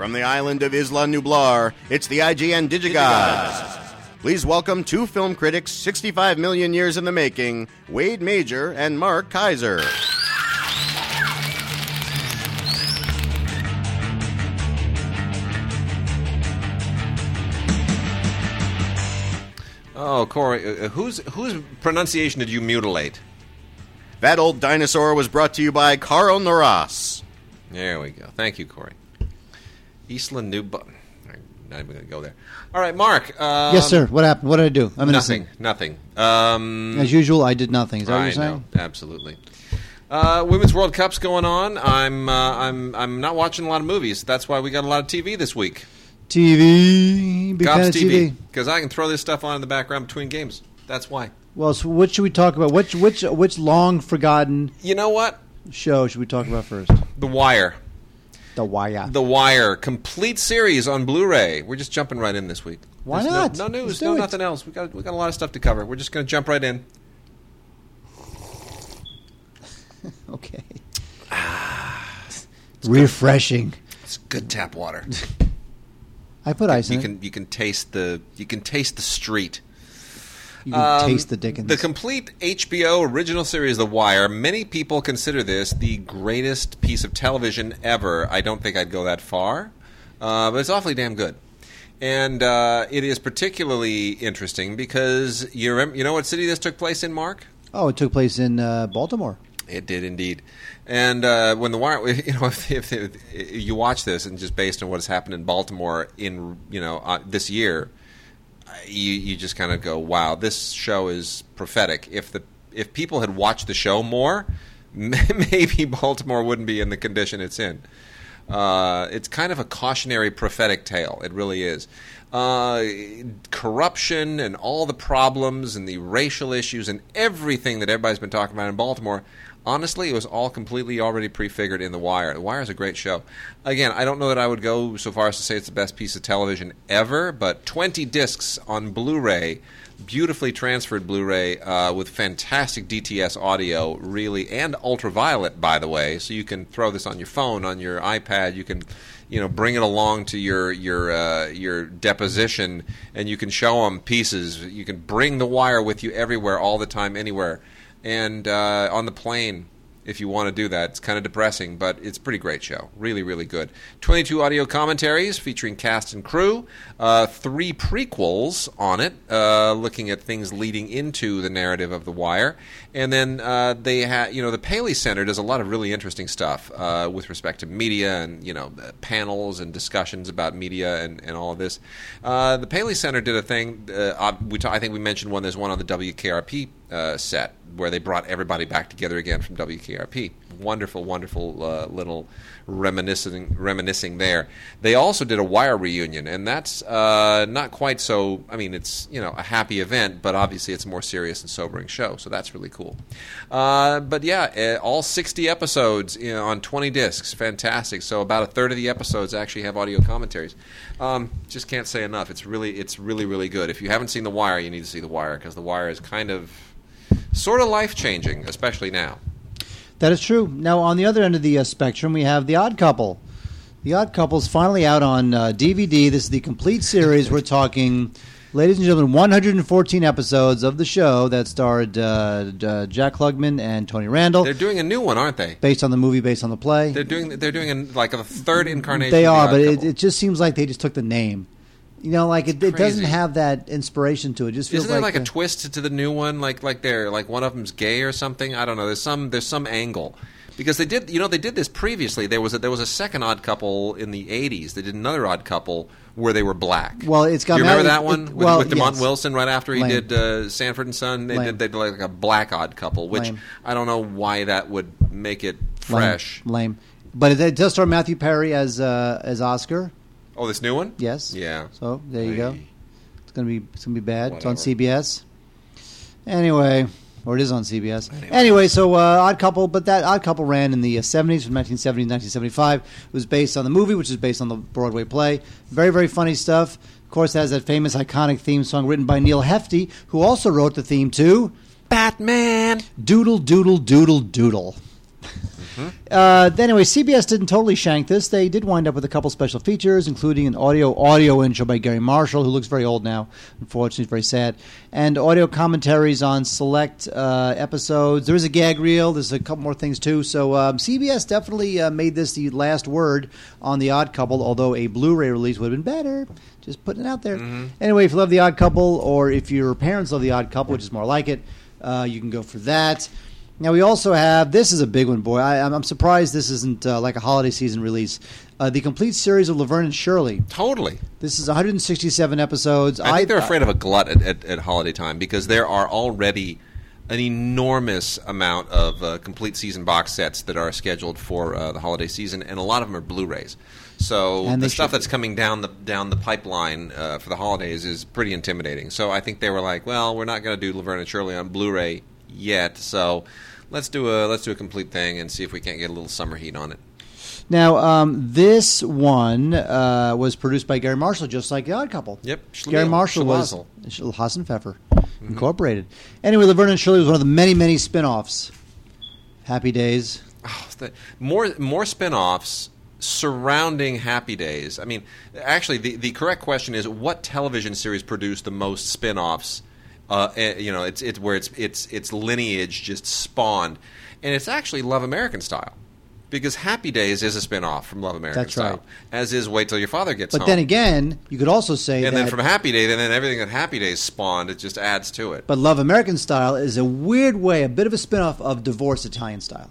From the island of Isla Nublar, it's the IGN Digigods. Please welcome two film critics 65 million years in the making, Wade Major and Mark Kaiser. Oh, Corey, uh, whose whose pronunciation did you mutilate? That old dinosaur was brought to you by Carl Naras. There we go. Thank you, Corey. Isla Nublar. Not even going to go there. All right, Mark. Um, yes, sir. What happened? What did I do? I'm Nothing. innocent. Nothing. Um, As usual, I did nothing. Is that what you're saying? know, absolutely. Uh, Women's World Cup's going on. I'm uh, I'm I'm not watching a lot of movies. That's why we got a lot of TV this week. TV. Gobs TV because I can throw this stuff on in the background between games. That's why. Well, so what should we talk about? Which which which long forgotten You know what? show should we talk about first? The Wire. The Wire. The Wire complete series on Blu-ray. We're just jumping right in this week. Why There's not? No, no news, no it. nothing else. We got we got a lot of stuff to cover. We're just going to jump right in. okay. Ah. Refreshing. It's good tap water. I put ice you in can you can taste the you can taste the street. You can Um, taste the Dickens. The complete HBO original series, The Wire. Many people consider this the greatest piece of television ever. I don't think I'd go that far, uh, but it's awfully damn good. And uh, it is particularly interesting because you remember, you know what city this took place in, Mark? oh, it took place in uh, Baltimore. It did indeed. And uh, when the wire, you know, if, if, if you watch this and just based on what has happened in Baltimore in you know uh, this year, you you just kind of go, wow, this show is prophetic. If the if people had watched the show more, maybe Baltimore wouldn't be in the condition it's in. Uh, it's kind of a cautionary prophetic tale. It really is. Uh, corruption and all the problems and the racial issues and everything that everybody's been talking about in Baltimore. Honestly, it was all completely already prefigured in The Wire. The Wire is a great show. Again, I don't know that I would go so far as to say it's the best piece of television ever, but 20 discs on Blu ray, beautifully transferred Blu ray uh, with fantastic DTS audio, really, and ultraviolet, by the way. So you can throw this on your phone, on your iPad. You can you know bring it along to your your uh, your deposition and you can show them pieces you can bring the wire with you everywhere all the time anywhere and uh, on the plane if you want to do that it's kind of depressing but it's a pretty great show. Really really good. 22 audio commentaries featuring cast and crew uh, three prequels on it uh, looking at things leading into the narrative of the wire. And then uh, they had you know the paley center does a lot of really interesting stuff uh, with respect to media and you know panels and discussions about media and, and all of this. Uh, the paley center did a thing uh, we ta- i think we mentioned one there's one on the wkrp set where they brought everybody back together again from WKRP. Wonderful, wonderful uh, little reminiscing, reminiscing there. They also did a Wire reunion, and that's uh, not quite so. I mean, it's you know a happy event, but obviously it's a more serious and sobering show, so that's really cool. Uh, but yeah, uh, all 60 episodes you know, on 20 discs, fantastic. So about a third of the episodes actually have audio commentaries. Um, just can't say enough. It's really, it's really, really good. If you haven't seen The Wire, you need to see The Wire because The Wire is kind of sort of life changing, especially now. That is true. Now, on the other end of the uh, spectrum, we have The Odd Couple. The Odd Couple is finally out on uh, DVD. This is the complete series. We're talking, ladies and gentlemen, 114 episodes of the show that starred uh, uh, Jack Klugman and Tony Randall, They're doing a new one, aren't they? based on the movie, based on the play. They're doing they're doing an, like a third incarnation. They of The are, Odd but it, Couple. it just seems like they just took the name. You know, like it, it doesn't have that inspiration to it. it just feels Isn't there like, like a the- twist to the new one? Like like they're like one of them's gay or something? I don't know. There's some there's some angle because they did you know they did this previously. There was a, there was a second Odd Couple in the '80s. They did another Odd Couple where they were black. Well, it's got you remember that it- one it- with, well, with Demond yes. Wilson right after he Lame. did uh, Sanford and Son? They Lame. did they did like a black Odd Couple, which Lame. I don't know why that would make it fresh. lame. But it, it does star Matthew Perry as uh, as Oscar. Oh, this new one? Yes. Yeah. So there you go. Hey. It's gonna be it's gonna be bad. It's on Whatever. CBS. Anyway, or it is on CBS. Anyway, so uh, Odd Couple, but that Odd Couple ran in the uh, 70s, from 1970 to 1975. It was based on the movie, which is based on the Broadway play. Very, very funny stuff. Of course, it has that famous iconic theme song written by Neal Hefti, who also wrote the theme to Batman. Doodle Doodle Doodle Doodle. Uh, anyway, CBS didn't totally shank this. They did wind up with a couple special features, including an audio audio intro by Garry Marshall, who looks very old now. Unfortunately, very sad, and audio commentaries on select uh, episodes. There is a gag reel. There's a couple more things too. So um, CBS definitely uh, made this the last word on the Odd Couple. Although a Blu-ray release would have been better. Just putting it out there. Anyway, if you love the Odd Couple, or if your parents love the Odd Couple, which is more like it, uh, you can go for that. Now we also have this is a big one, boy. I, I'm, I'm surprised this isn't uh, like a holiday season release. Uh, the complete series of Laverne and Shirley. Totally. This is 167 episodes. I think they're afraid of a glut at, at, at holiday time because there are already an enormous amount of uh, complete season box sets that are scheduled for uh, the holiday season, and a lot of them are Blu-rays. So And the stuff that's coming down the down the pipeline uh, for the holidays is pretty intimidating. So I think they were like, "Well, we're not going to do Laverne and Shirley on Blu-ray yet, so let's do a let's do a complete thing and see if we can't get a little summer heat on it." Now, um, this one uh, was produced by Garry Marshall, just like The Odd Couple. Yep, Garry Marshall was. Hasenpfeffer Incorporated. Anyway, Laverne and Shirley was one of the many, many spin-offs. Happy Days. Oh, the- more more spin-offs surrounding Happy Days. I mean, actually, the, the correct question is what television series produced the most spin-offs? Uh, eh, you know, it's it's where it's it's its lineage just spawned, and it's actually Love American Style. Because Happy Days is a spin-off from Love American That's Style, right. as is Wait Till Your Father Gets But Home. But then again, you could also say and that. then from Happy Days, and then everything that Happy Days spawned, it just adds to it. but Love American Style is a weird way, a bit of a spin-off of Divorce Italian Style,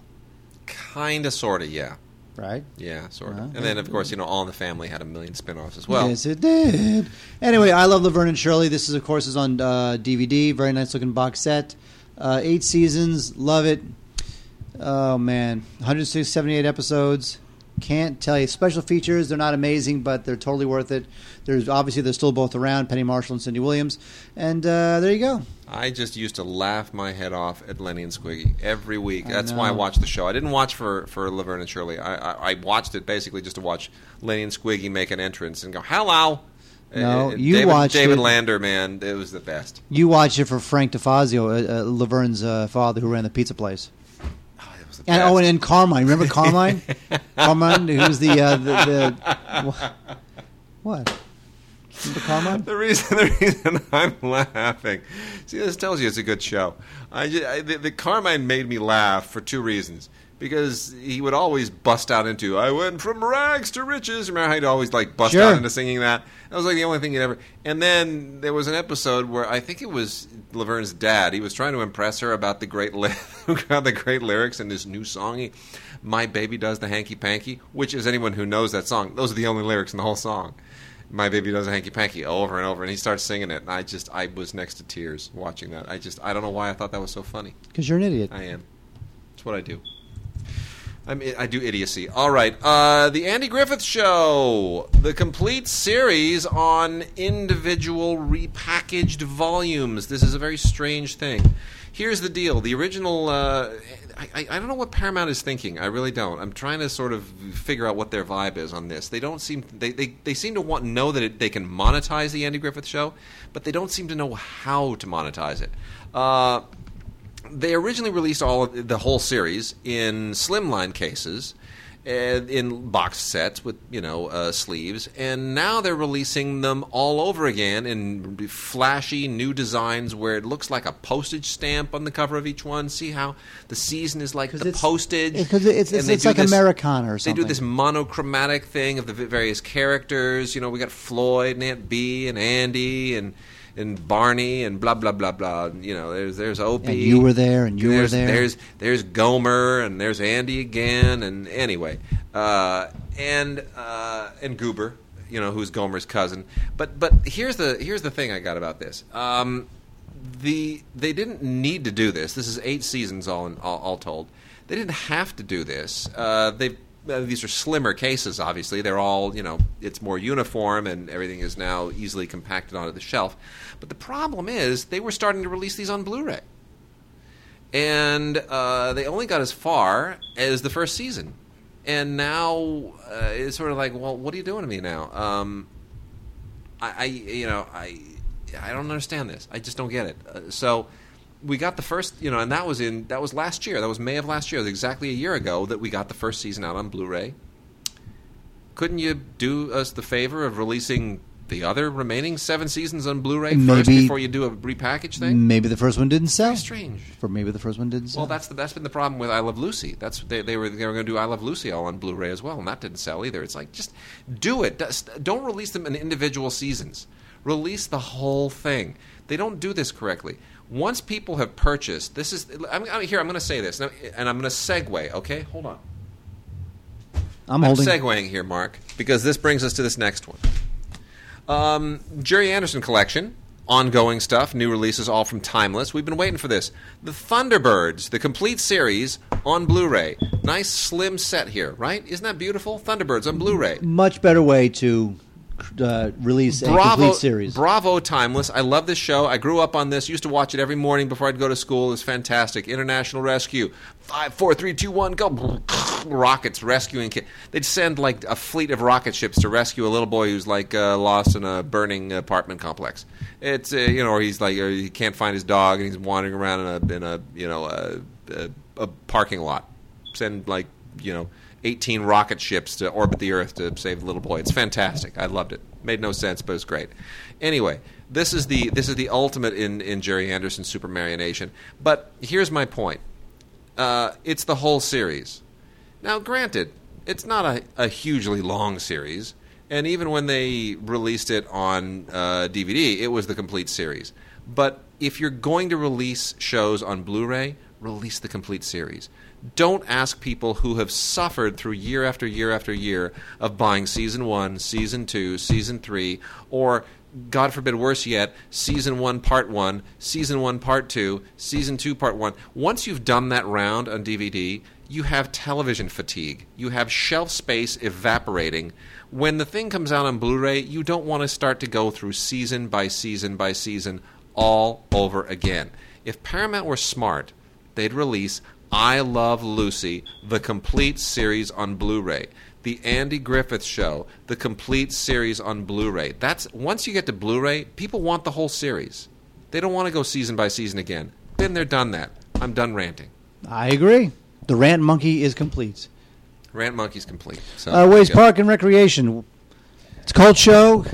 Kind of, sort of, yeah. Right? Yeah, sort of. Uh, and then, of course, you know, All in the Family had a million spin-offs as well. yes, it did. Anyway, I love Laverne and Shirley. This is, of course, is on uh, DVD. Very nice looking box set. Uh, eight seasons. Love it. Oh man, 178 episodes. Can't tell you. Special features. They're not amazing, but they're totally worth it. There's obviously they're still both around. Penny Marshall and Cindy Williams. And uh, there you go. I just used to laugh my head off at Lenny and Squiggy every week. I That's why I watched the show. I didn't watch for, for Laverne and Shirley. I, I, I watched it basically just to watch Lenny and Squiggy make an entrance and go, hello. No, Uh, you David, watched David it. Lander, man, it was the best. You watched it for Frank DeFazio, uh, uh, Laverne's uh, father, who ran the pizza place. The And oh, and, and Carmine. Remember Carmine? Carmine, who's the uh, the, the what? Remember Carmine? The reason, the reason I'm laughing, see, this tells you it's a good show. I, just, I the, the Carmine made me laugh for two reasons. Because he would always bust out into "I went from rags to riches." Remember how he'd always like bust Sure. out into singing that? That was like the only thing he'd ever. And then there was an episode where I think it was Laverne's dad. He was trying to impress her about the great li- about the great lyrics in this new song. He, "My baby does the hanky panky," which is anyone who knows that song. Those are the only lyrics in the whole song my baby does a hanky panky over and over and he starts singing it and i just i was next to tears watching that i just i don't know why i thought that was so funny Because you're an idiot. i am it's what i do I'm, I do idiocy. All right, uh, the Andy Griffith Show, the complete series on individual repackaged volumes. This is a very strange thing. Here's the deal: the original. Uh, I, I, don't know what Paramount is thinking. I really don't. I'm trying to sort of figure out what their vibe is on this. They don't seem they they, they seem to want know that it, they can monetize the Andy Griffith Show, but they don't seem to know how to monetize it. Uh, they originally released all of the whole series in slimline cases and in box sets with you know uh, sleeves and now they're releasing them all over again in flashy new designs where it looks like a postage stamp on the cover of each one. See how the season is like the postage? because it's- it's- it's like this- Americana or something they do this monochromatic thing of the various characters you know we got floyd and aunt b and andy and and Barney and blah blah blah blah. You know, there's there's Opie. And you were there, and you were there. There's there's Gomer, and there's Andy again, and anyway, uh, and uh, and Goober, you know, who's Gomer's cousin. But but here's the here's the thing I got about this. Um, the they didn't need to do this. This is eight seasons all in, all, all told. They didn't have to do this. Uh, they uh, these are slimmer cases. Obviously, they're all you know. It's more uniform, and everything is now easily compacted onto the shelf. But the problem is, they were starting to release these on Blu-ray, and uh, they only got as far as the first season. And now uh, it's sort of like, well, what are you doing to me now? Um, I, I, you know, I, I don't understand this. I just don't get it. Uh, so we got the first, you know, and that was in that was last year. That was May of last year. Exactly a year ago that we got the first season out on Blu-ray. Couldn't you do us the favor of releasing the other remaining seven seasons on Blu-ray first before you do a repackage thing? Maybe the first one didn't sell. Very strange. For maybe the first one didn't sell. Well, that's the, that's been the problem with I Love Lucy. That's they, they were they were going to do I Love Lucy all on Blu-ray as well, and that didn't sell either. It's like just do it. Don't release them in individual seasons. Release the whole thing. They don't do this correctly. Once people have purchased, this is I'm, I'm here. I'm going to say this, and I'm going to segue. Okay, hold on. I'm I'm segueing here, Mark, because this brings us to this next one. Um, Gerry Anderson collection, ongoing stuff, new releases, all from Timeless. We've been waiting for this. The Thunderbirds, the complete series on Blu-ray. Nice slim set here, right? Isn't that beautiful? Thunderbirds on Blu-ray. Much better way to uh, release a Bravo, complete series. Bravo, Timeless. I love this show. I grew up on this. Used to watch it every morning before I'd go to school. It was fantastic. International Rescue. Five, four, three, two, one, go! Rockets rescuing kids. They'd send like a fleet of rocket ships to rescue a little boy who's like uh, lost in a burning apartment complex. It's uh, you know, or he's like, or he can't find his dog and he's wandering around in a in a you know a, a, a parking lot. Send like you know 18 rocket ships to orbit the Earth to save the little boy. It's fantastic. I loved it. Made no sense, but it was great. Anyway, this is the this is the ultimate in in Gerry Anderson's Supermarionation. But here's my point. Uh, it's the whole series. Now, granted, it's not a, a hugely long series, and even when they released it on uh, DVD, it was the complete series. But if you're going to release shows on Blu-ray, release the complete series. Don't ask people who have suffered through year after year after year of buying season one, season two, season three, or God forbid, worse yet, season one, part one, season one, part two, season two, part one. Once you've done that round on DVD, you have television fatigue. You have shelf space evaporating. When the thing comes out on Blu ray, you don't want to start to go through season by season by season all over again. If Paramount were smart, they'd release I Love Lucy, the complete series on Blu ray. The Andy Griffith Show, the complete series on Blu ray. That's once you get to Blu ray, people want the whole series. They don't want to go season by season again. Been there, done that. I'm done ranting. I agree. The Rant Monkey is complete. Rant Monkey's complete. So, Uh, Ways. Park and Recreation. It's a cult show.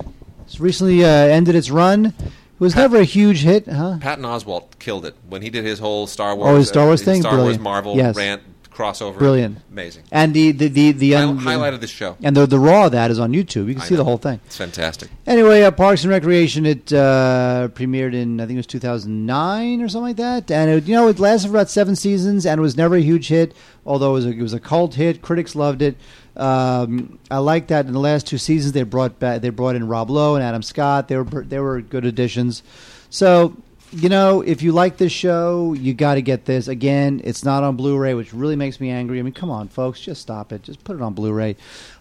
It's recently uh, ended its run. It was Pat- never a huge hit, huh? Patton Oswalt killed it when he did his whole Star Wars. Oh, his Star Wars uh, thing? Star Wars Brilliant. Marvel Yes. rant crossover. Brilliant. amazing. And the the the, the um, highlight of the show. and the the raw of that is on YouTube. You can I see the whole thing. It's fantastic. Anyway, uh, Parks and Recreation it uh, premiered in I think it was 2009 or something like that, and it, you know it lasted for about seven seasons and it was never a huge hit. Although it was a, it was a cult hit, critics loved it. Um, I like that in the last two seasons they brought back they brought in Rob Lowe and Adam Scott. They were they were good additions. So you know if you like this show, you got to get this. Again, it's not on Blu-ray, which really makes me angry. I mean, come on, folks, just stop it. Just put it on Blu-ray.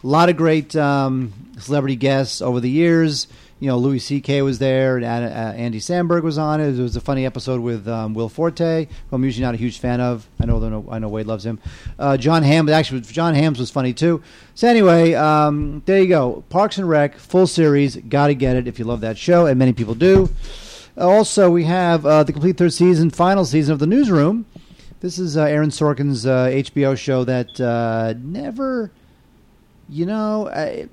A lot of great um, celebrity guests over the years. You know, Louis C.K. was there, and uh, Andy Samberg was on it. It was a funny episode with um, Will Forte, who I'm usually not a huge fan of. I know, I know, I know Wade loves him. Uh, Jon Hamm, actually, John Hams was funny too. So anyway, um, there you go. Parks and Rec, full series. Got to get it if you love that show, and many people do. Also, we have uh, the complete third season, final season of the Newsroom. This is uh, Aaron Sorkin's uh, HBO show that uh, never, you know, uh,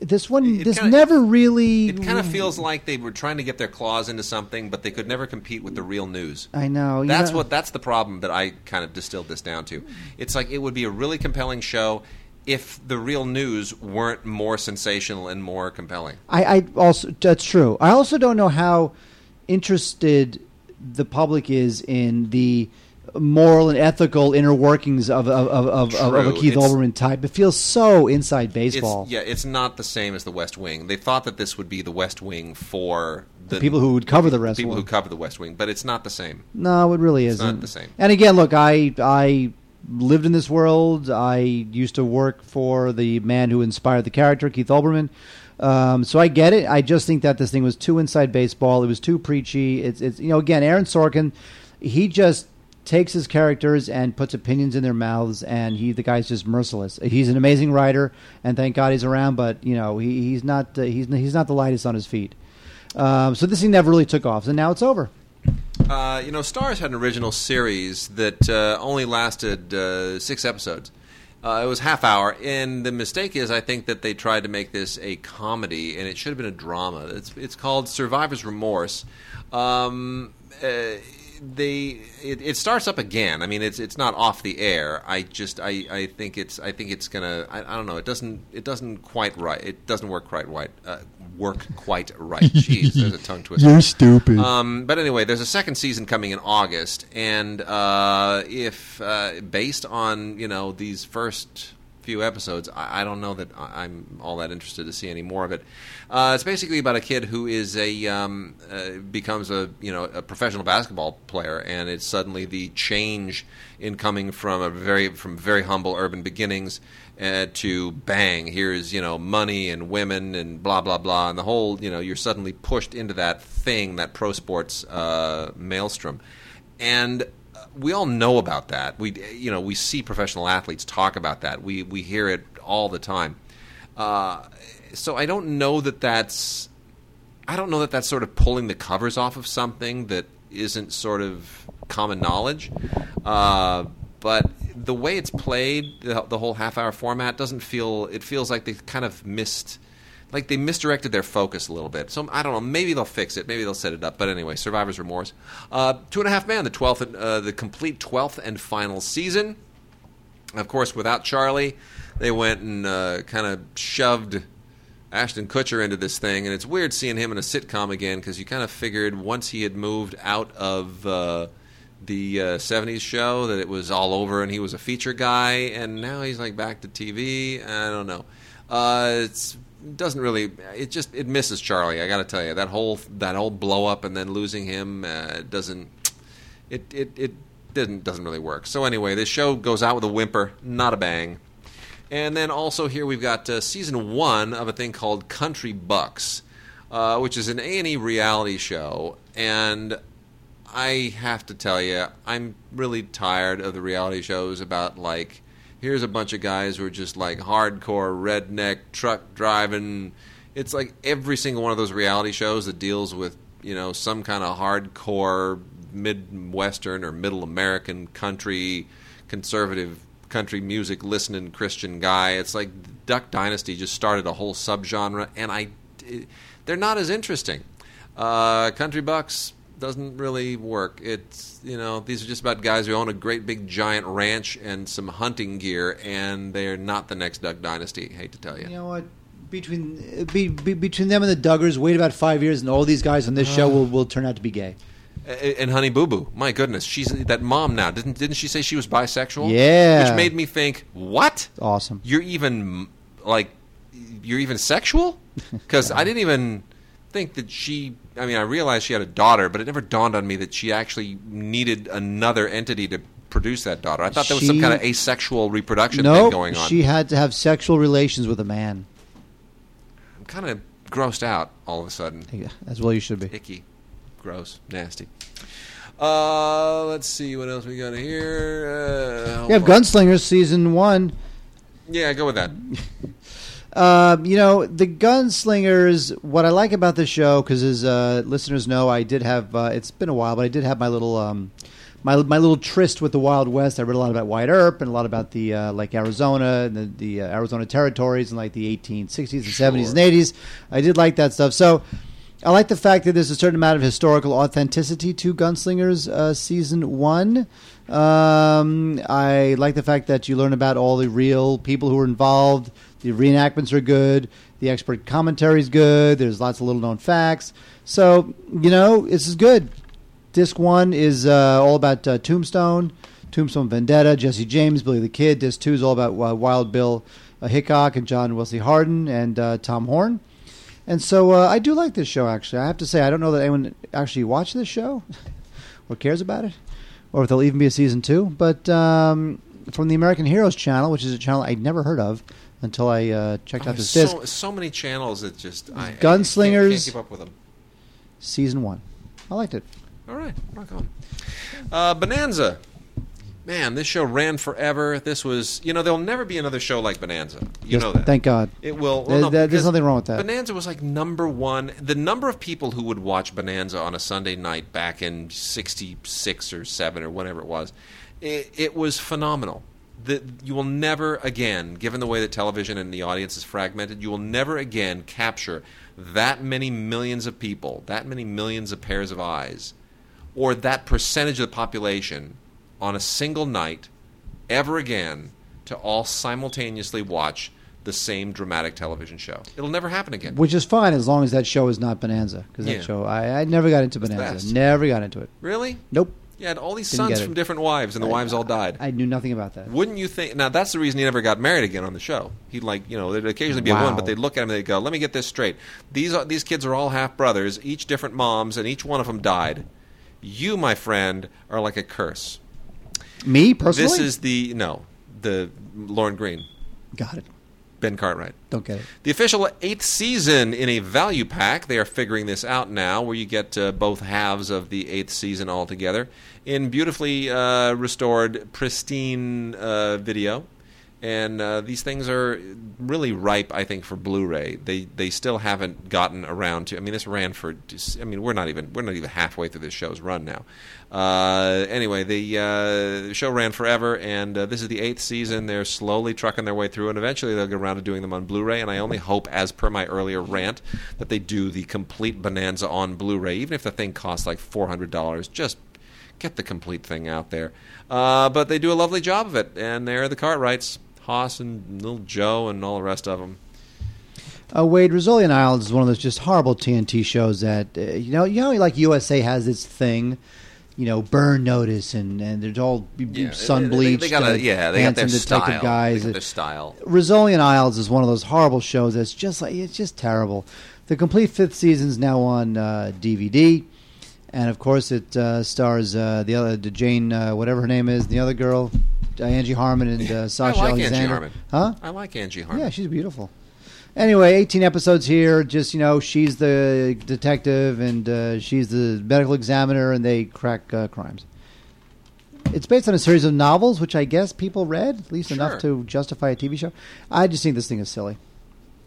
this one, It this kinda- never really. It kind of feels like they were trying to get their claws into something, but they could never compete with the real news. I know. That's know- what. That's the problem that I kind of distilled this down to. It's like it would be a really compelling show if the real news weren't more sensational and more compelling. I, I also that's true. I also don't know how interested the public is in the moral and ethical inner workings of of, of, of, of a Keith It's- Olbermann type. It feels so inside baseball. It's, yeah, it's not the same as the West Wing. They thought that this would be the West Wing for the, people who would cover the West people Wing. who cover the West Wing, but it's not the same. No, it really isn't. not the same. And again, look, I I lived in this world. I used to work for the man who inspired the character, Keith Olbermann. Um, so I get it. I just think that this thing was too inside baseball. It was too preachy. It's, it's you know again, Aaron Sorkin, he just takes his characters and puts opinions in their mouths, and he the guy's just merciless. He's an amazing writer, and thank God he's around. But you know he, he's not uh, he's he's not the lightest on his feet. Um, so this thing never really took off, and now it's over. Uh, you know, Starz had an original series that uh, only lasted uh, six episodes. Uh, it was half hour, and the mistake is, I think that they tried to make this a comedy, and it should have been a drama. It's it's called Survivor's Remorse. Um, uh, they it, it starts up again. I mean, it's it's not off the air. I just I, I think it's I think it's gonna I, I don't know. It doesn't it doesn't quite right. It doesn't work quite right. Uh, work quite right. Jeez, there's a tongue twister. You're stupid. Um, but anyway, there's a second season coming in August, and uh, if uh, based on you know these first few episodes, I, I don't know that I- I'm all that interested to see any more of it. Uh, it's basically about a kid who is a um, uh, becomes a you know a professional basketball player, and it's suddenly the change in coming from a very from very humble urban beginnings uh, to bang. Here's you know money and women and blah blah blah. And the whole you know you're suddenly pushed into that thing that pro sports uh, maelstrom. And uh, we all know about that. We you know we see professional athletes talk about that. We we hear it all the time. Uh, so I don't know that that's I don't know that that's sort of pulling the covers off of something that isn't sort of common knowledge. Uh, but the way it's played, the, the whole half hour format doesn't feel. It feels like they kind of missed. Like they misdirected their focus a little bit. So I don't know. Maybe they'll fix it. Maybe they'll set it up. But anyway, Survivor's Remorse. Uh, Two and a Half Man, the twelfth, uh, the complete twelfth and final season. Of course, without Charlie, they went and uh, kind of shoved Ashton Kutcher into this thing, and it's weird seeing him in a sitcom again because you kind of figured once he had moved out of uh, the uh, '70s show that it was all over and he was a feature guy, and now he's like back to TV. I don't know. Uh, it doesn't really. It just it misses Charlie. I got to tell you that whole that whole blow up and then losing him uh, doesn't. It it it didn't doesn't really work. So anyway, this show goes out with a whimper, not a bang. And then also here we've got uh, season one of a thing called Country Bucks, uh, which is an A and E reality show. And I have to tell you, I'm really tired of the reality shows about like, here's a bunch of guys who are just like hardcore redneck truck driving. It's like every single one of those reality shows that deals with you know some kind of hardcore midwestern or middle American country conservative country music listening Christian guy. It's like Duck Dynasty just started a whole subgenre, and I, they're not as interesting. Uh, country Bucks doesn't really work. It's you know these are just about guys who own a great big giant ranch and some hunting gear, and they're not the next Duck Dynasty. Hate to tell you. You know what? Between be, be, between them and the Duggars, wait about five years, and all these guys on this show uh. will, will turn out to be gay. And Honey Boo Boo, my goodness, she's that mom now. Didn't didn't she say she was bisexual? Yeah. which made me think, what? Awesome. You're even like, you're even sexual? Because I didn't even think that she. I mean, I realized she had a daughter, but it never dawned on me that she actually needed another entity to produce that daughter. I thought there was some She- kind of asexual reproduction thing going on. she had to have sexual relations with a man. I'm kind of grossed out all of a sudden. Yeah, As well, you should be. icky, gross, nasty. Uh, let's see what else we got here. Uh, We have Gunslingers season one. Yeah, go with that. Um, you know, the Gunslingers. What I like about the show, because as uh, listeners know, I did have. Uh, it's been a while, but I did have my little. Um, my, my little tryst with the Wild West. I read a lot about Wyatt Earp and a lot about the uh, like Arizona and the, the uh, Arizona territories in like the 1860s and 70s and 80s. I did like that stuff. So I like the fact that there's a certain amount of historical authenticity to Gunslingers uh, season one. Um, I like the fact that you learn about all the real people who were involved. The reenactments are good. The expert commentary is good. There's lots of little known facts. So you know this is good. Disc one is uh, all about uh, Tombstone, Tombstone Vendetta, Jesse James, Billy the Kid. Disc two is all about uh, Wild Bill uh, Hickok and John Wesley Hardin and uh, Tom Horn. And so uh, I do like this show. Actually, I have to say I don't know that anyone actually watched this show or cares about it, or if there'll even be a season two. But um, from the American Heroes channel, which is a channel I'd never heard of until I uh, checked out Oh, this disc, so, so many channels that just I, I can't- Gunslingers. can't keep up with them. season one. I liked it. All right, rock on. Uh, Bonanza. man, this show ran forever. This was, you know, there'll never be another show like Bonanza. You Yes, know that. Thank God. It will. Well, no, there- there's nothing wrong with that. Bonanza was like number one. The number of people who would watch Bonanza on a Sunday night back in '66 or '7 or whatever it was, it, it was phenomenal. The, you will never again, given the way that television and the audience is fragmented, you will never again capture that many millions of people, that many millions of pairs of eyes, or that percentage of the population on a single night ever again to all simultaneously watch the same dramatic television show. It'll never happen again. Which is fine as long as that show is not Bonanza. Because Yeah. that show, I, I never got into Bonanza. Never got into it. Really? Nope. You had all these Didn't sons get it. from different wives, and the wives all died. I knew nothing about that. Wouldn't you think? Now that's the reason he never got married again on the show. He'd like, you know, there'd occasionally be a Wow. one, but they'd look at him and they'd go, "Let me get this straight. These are, these kids are all half brothers, each different moms, and each one of them died. You, my friend, are like a curse. Me personally, This is the no, the Lorne Greene, got it. Ben Cartwright. Don't get it. The official eighth season in a value pack. They are figuring this out now, where you get uh, both halves of the eighth season all together in beautifully uh, restored, pristine uh, video. And uh, these things are really ripe, I think, for Blu-ray. They they still haven't gotten around to. I mean, this ran for. I mean, we're not even we're not even halfway through this show's run now. Uh, anyway, the, uh, show ran forever, and uh, this is the eighth season. They're slowly trucking their way through, and eventually they'll get around to doing them on Blu-ray. And I only hope, as per my earlier rant, that they do the complete Bonanza on Blu-ray, even if the thing costs like four hundred dollars. Just get the complete thing out there. Uh, but they do a lovely job of it, and they're the Cartwrights, Hoss and little Joe, and all the rest of them. Uh, Wade, Rizzoli and Isles is one of those just horrible TNT shows that uh, you know. You know, like USA has its thing, you know, burn notice and and there's all sun bleached. They, got uh, a, yeah, they got their style. guys. They got their style. Rizzoli and Isles is one of those horrible shows that's just like it's just terrible. The complete fifth season is now on uh, DVD, and of course it uh, stars uh, the other the Jane uh, whatever her name is, the other girl, uh, Angie Harmon and uh, Sasha I like Angie Alexander. Harmon. Huh? I like Angie Harmon. Yeah, she's beautiful. Anyway, 18 episodes here. Just you know, she's the detective and uh, she's the medical examiner, and they crack uh, crimes. It's based on a series of novels, which I guess people read at least Sure. enough to justify a TV show. I just think this thing is silly.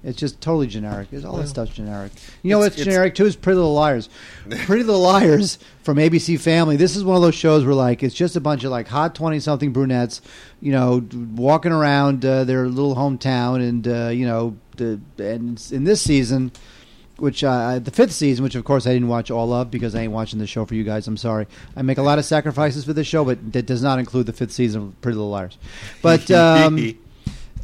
It's just totally generic. It's, all that stuff's generic. You know It's- what's generic too is Pretty Little Liars. Pretty Little Liars from ABC Family. This is one of those shows where like it's just a bunch of like hot twenty something brunettes, you know, walking around uh, their little hometown, and uh, you know, the, and in this season, which uh, the fifth season, which of course I didn't watch all of because I ain't watching the show for you guys. I'm sorry. I make a lot of sacrifices for this show, but that does not include the fifth season of Pretty Little Liars. But um,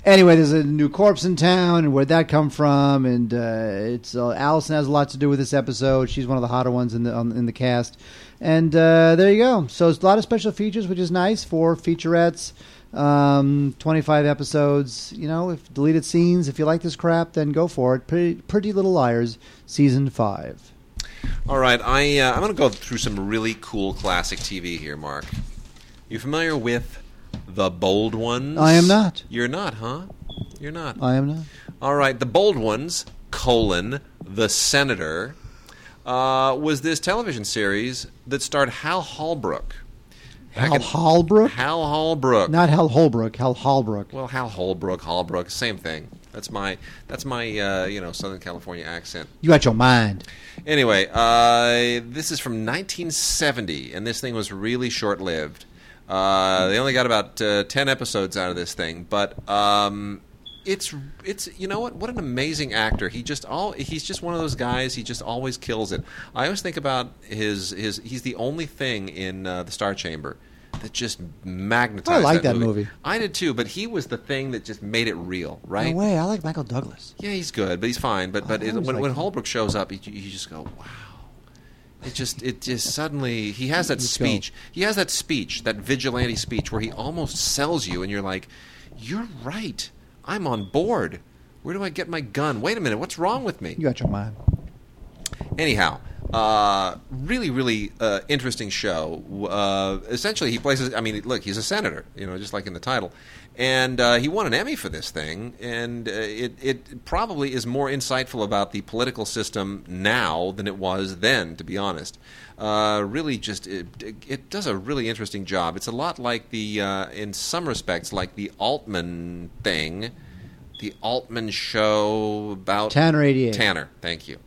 anyway, there's a new corpse in town, and where'd that come from? And uh, it's uh, Allison has a lot to do with this episode. She's one of the hotter ones in the on, in the cast, and uh, there you go. So it's a lot of special features, which is nice for featurettes. Um, 25 episodes. You know, if deleted scenes. If you like this crap, then go for it. Pretty, Pretty Little Liars, season five. All right, I uh, I'm to go through some really cool classic TV here, Mark. You familiar with the Bold Ones? I am not. You're not, huh? You're not. I am not. All right, the Bold Ones: colon the Senator uh, was this television series that starred Hal Holbrook. Hal in- Holbrook, Hal Holbrook. not Hal Holbrook. Hal Holbrook. Well, Hal Holbrook, Holbrook, same thing. That's my that's my uh, you know Southern California accent. You got your mind. Anyway, uh, this is from 1970, and this thing was really short lived. Uh, they only got about uh, 10 episodes out of this thing, but um, it's it's you know what? What an amazing actor. He just all he's just one of those guys. He just always kills it. I always think about his his. He's the only thing in uh, the Star Chamber that just magnetized. I like that movie. I did too, but he was the thing that just made it real, right? No way. I like Michael Douglas. Yeah, he's good, but he's fine. But but it, when, when. Holbrook shows up, you, you just go, wow. It just it just suddenly he has that Let's go. speech. He has that speech, that vigilante speech, where he almost sells you, and you're like, you're right. I'm on board. Where do I get my gun? Wait a minute, what's wrong with me? You got your mind. Anyhow, Uh, really, really uh, interesting show. Uh, essentially, he plays. I mean, look, he's a senator. You know, just like in the title, and uh, he won an Emmy for this thing. And uh, it it probably is more insightful about the political system now than it was then. To be honest, uh, really, just it, it, does a really interesting job. It's a lot like the, uh, in some respects, like the Altman thing, the Altman show about Tanner eighty eight. Tanner, thank you.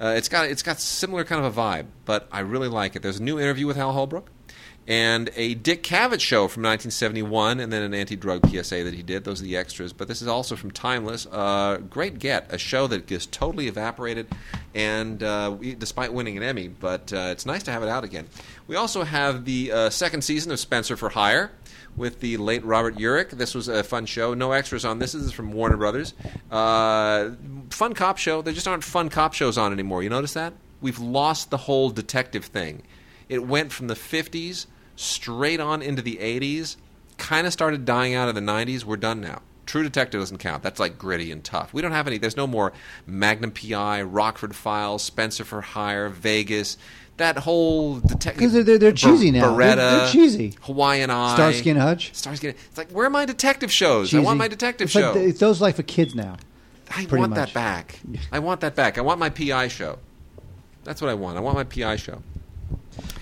Uh, it's got it's got similar kind of a vibe, but I really like it. There's a new interview with Hal Holbrook, and a Dick Cavett show from 1971, and then an anti-drug PSA that he did. Those are the extras. But this is also from Timeless. Uh, great get, a show that just totally evaporated, and uh, despite winning an Emmy, but uh, it's nice to have it out again. We also have the uh, second season of Spenser for Hire with the late Robert Urich. This was a fun show. No extras on this. This is from Warner Brothers. Uh, fun cop show. There just aren't fun cop shows on anymore. You notice that? We've lost the whole detective thing. It went from the 50s straight on into the 80s. Kind of started dying out in the 90s. We're done now. True Detective doesn't count. That's like gritty and tough. We don't have any. There's no more Magnum PI, Rockford Files, Spenser for Hire, Vegas that whole detective because they're, they're, they're cheesy now. Baretta, they're, they're cheesy. Hawaiian Eye, Starsky and Hutch. Starsky. It's like where are my detective shows? Cheesy. I want my detective it's show. Like, it's those like for kids now. I want much. that back. I want that back. I want my PI show. That's what I want. I want my PI show.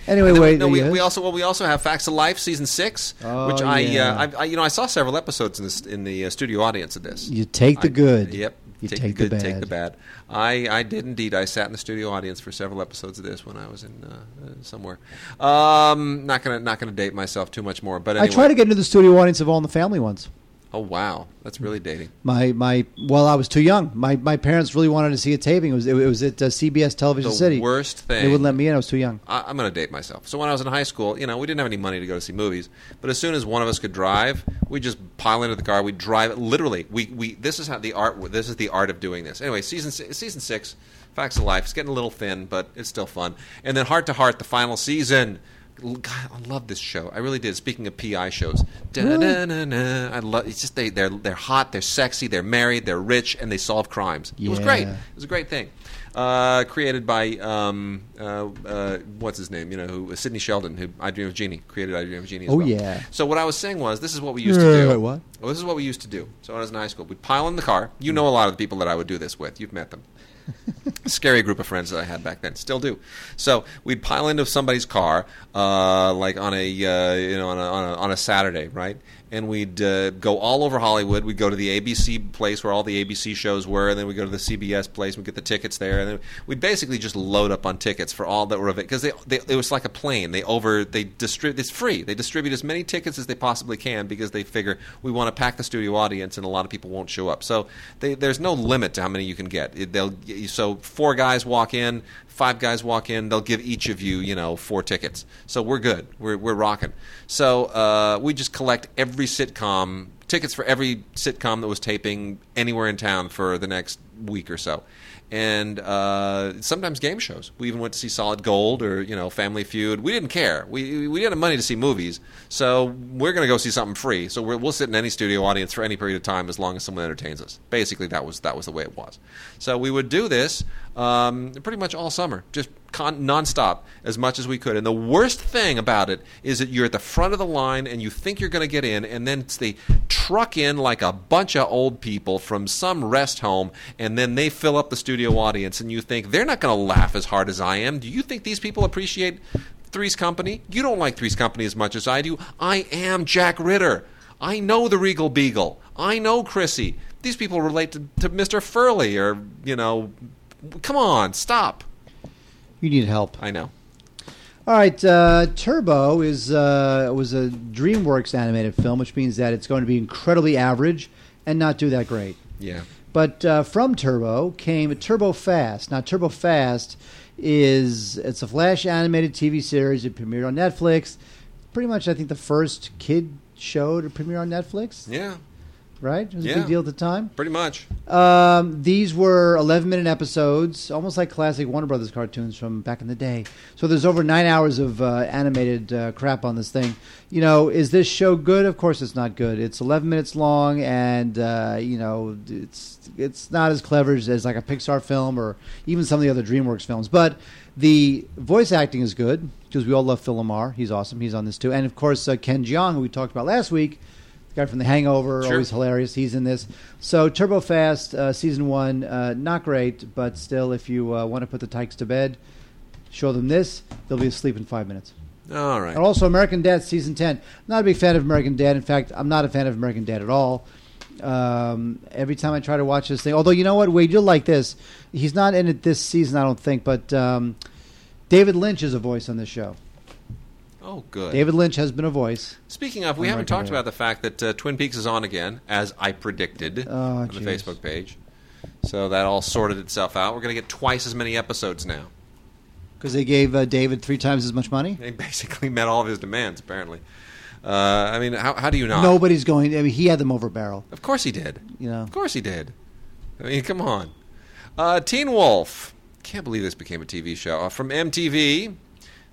Anyway, then wait. no, we, we also well, we also have Facts of Life season six, Oh, which I, yeah. uh, I, I you know I saw several episodes in this in the uh, studio audience of this. you take the I- good. Yep. You take, take the the good, take the bad. I, I did indeed. I sat in the studio audience for several episodes of this when I was in uh, uh, somewhere. Um, not gonna not gonna date myself too much more. But I anyway. try to get into the studio audience of All in the Family once. Oh wow, that's really dating. My my well, I was too young. My my parents really wanted to see a taping. It was it, was at uh, CBS Television The City. worst thing. They wouldn't let me in. I was too young. I, I'm going to date myself. So when I was in high school, you know, we didn't have any money to go to see movies. But as soon as one of us could drive, we just pile into the car. We drive it. Literally, we, we this is how the art. This is the art of doing this. Anyway, season season six, Facts of Life. It's getting a little thin, but it's still fun. And then Hart to Hart, the final season. God, I love this show. I really did. Speaking of PI shows. I love. It's just they they're they're hot, they're sexy, they're married, they're rich, and they solve crimes. It was great. It was a great thing. Uh, created by um, uh, uh, what's his name? You know, who Sidney Sheldon, who I Dream of Jeannie created. I Dream of Jeannie. As Oh, well. yeah. So what I was saying was, this is what we used to Uh, do. wait, what? Well, this is what we used to do. So when I was in high school, we'd pile in the car. You know a lot of the people that I would do this with. You've met them. Scary group of friends that I had back then, still do. So we'd pile into somebody's car, uh, like on a uh, you know on a, on a on a Saturday, right? And we'd uh, go all over Hollywood. We'd go to the ABC place where all the ABC shows were, and then we'd go to the CBS place. We'd get the tickets there, and then we'd basically just load up on tickets for all that were of it because it was like a plane. They over they distribute. It's free. They distribute as many tickets as they possibly can because they figure we want to pack the studio audience, and a lot of people won't show up. So they, there's no limit to how many you can get. It, so four guys walk in, five guys walk in. They'll give each of you you know four tickets. So we're good. We're we're rocking. So uh, we just collect every sitcom tickets for every sitcom that was taping anywhere in town for the next week or so. And uh, sometimes game shows. We even went to see Solid Gold or you know Family Feud. We didn't care. We we didn't have money to see movies, so we're going to go see something free. So we're, we'll sit in any studio audience for any period of time as long as someone entertains us. Basically, that was that was the way it was. So we would do this um, pretty much all summer, just con- nonstop as much as we could. And the worst thing about it is that you're at the front of the line and you think you're going to get in, and then it's they truck in like a bunch of old people from some rest home, and then they fill up the studio audience, and you think they're not going to laugh as hard as I am. Do you think these people appreciate Three's Company? You don't like Three's Company as much as I do. I am Jack Ritter. I know the Regal Beagle. I know Chrissy. These people relate to, to Mr. Furley, or you know, come on, stop. You need help. I know. All right, uh, Turbo is uh, was a DreamWorks animated film, which means that it's going to be incredibly average and not do that great. Yeah. But uh, from Turbo came Turbo Fast. Now, Turbo Fast is it's a Flash animated TV series. It premiered on Netflix. Pretty much, I think the first kid show to premiere on Netflix. Yeah. Right? It was a big deal at the time. Pretty much. Um, these were 11 minute episodes, almost like classic Warner Brothers cartoons from back in the day. So there's over nine hours of uh, animated uh, crap on this thing. You know, is this show good? Of course, it's not good. It's 11 minutes long, and uh, you know, it's it's not as clever as, as like a Pixar film or even some of the other DreamWorks films. But the voice acting is good because we all love Phil LaMarr. He's awesome. He's on this too, and of course uh, Ken Jeong, who we talked about last week. Guy from The Hangover, Sure. always hilarious. He's in this. So Turbo Fast, uh, season one, uh, not great, but still, if you uh, want to put the tykes to bed, show them this. They'll be asleep in five minutes. All right. And also American Dad season ten. Not a big fan of American Dad. In fact, I'm not a fan of American Dad at all. Um, every time I try to watch this thing, although you know what, Wade, you'll like this. He's not in it this season, I don't think, but um, David Lynch is a voice on this show. Oh, good. David Lynch has been a voice. Speaking of, we I'm haven't talked about the fact that uh, Twin Peaks is on again, as I predicted Oh, on the. Facebook page. So that all sorted itself out. We're going to get twice as many episodes now. Because they gave uh, David three times as much money. They basically met all of his demands, apparently. Uh, I mean, how, how do you not? Nobody's going. I mean, he had them over barrel. Of course he did. You know. Of course he did. I mean, come on. Uh, Teen Wolf. Can't believe this became a TV show. Uh, from MTV.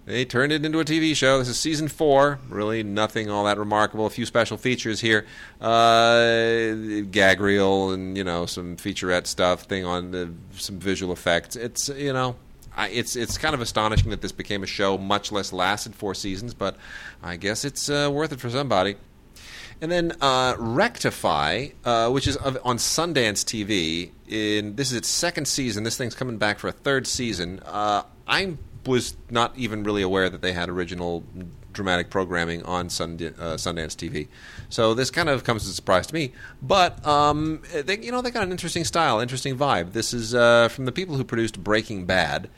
They turned it into a TV show. This is season four. Really nothing all that remarkable. A few special features here. Uh, gag reel and, you know, some featurette stuff, thing on the, some visual effects. It's, you know, I, it's it's kind of astonishing that this became a show, much less lasted four seasons, but I guess it's uh, worth it for somebody. And then uh, Rectify, uh, which is on Sundance TV. In this is its second season. This thing's coming back for a third season. Uh, I was not even really aware that they had original dramatic programming on uh, Sundance TV. So this kind of comes as a surprise to me. But um, they, you know, they got an interesting style, interesting vibe. This is uh, from the people who produced Breaking Bad,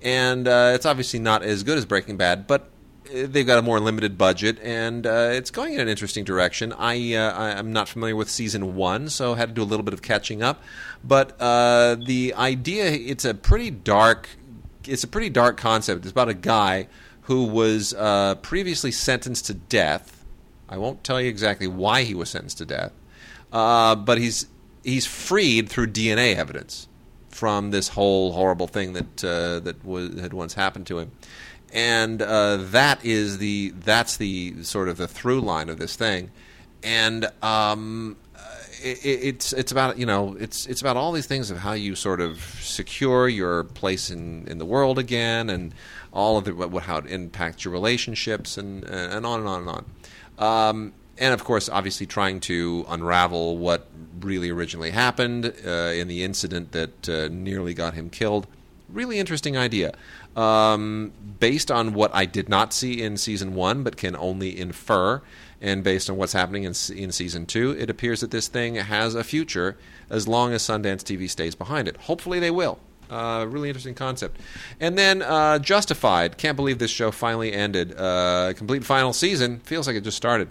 and uh, it's obviously not as good as Breaking Bad, but uh, they've got a more limited budget, and uh, it's going in an interesting direction. I, uh, I I'm not familiar with season one, so I had to do a little bit of catching up. But the idea, it's a pretty dark, it's a pretty dark concept. It's about a guy who was uh, previously sentenced to death. I won't tell you exactly why he was sentenced to death, uh, but he's he's freed through DNA evidence from this whole horrible thing that uh, that was, had once happened to him, and uh, that is the that's the sort of the through line of this thing, and um, it, it's it's about you know it's it's about all these things of how you sort of secure your place in, in the world again, and all of the what, how it impacts your relationships, and and on and on and on. Um, and of course, obviously, trying to unravel what really originally happened uh, in the incident that uh, nearly got him killed. Really interesting idea. Um, based on what I did not see in season one, but can only infer, and based on what's happening in, in season two, it appears that this thing has a future as long as Sundance TV stays behind it. Hopefully, they will. Uh, really interesting concept. And then uh, Justified. Can't believe this show finally ended. Uh, complete final season. Feels like it just started.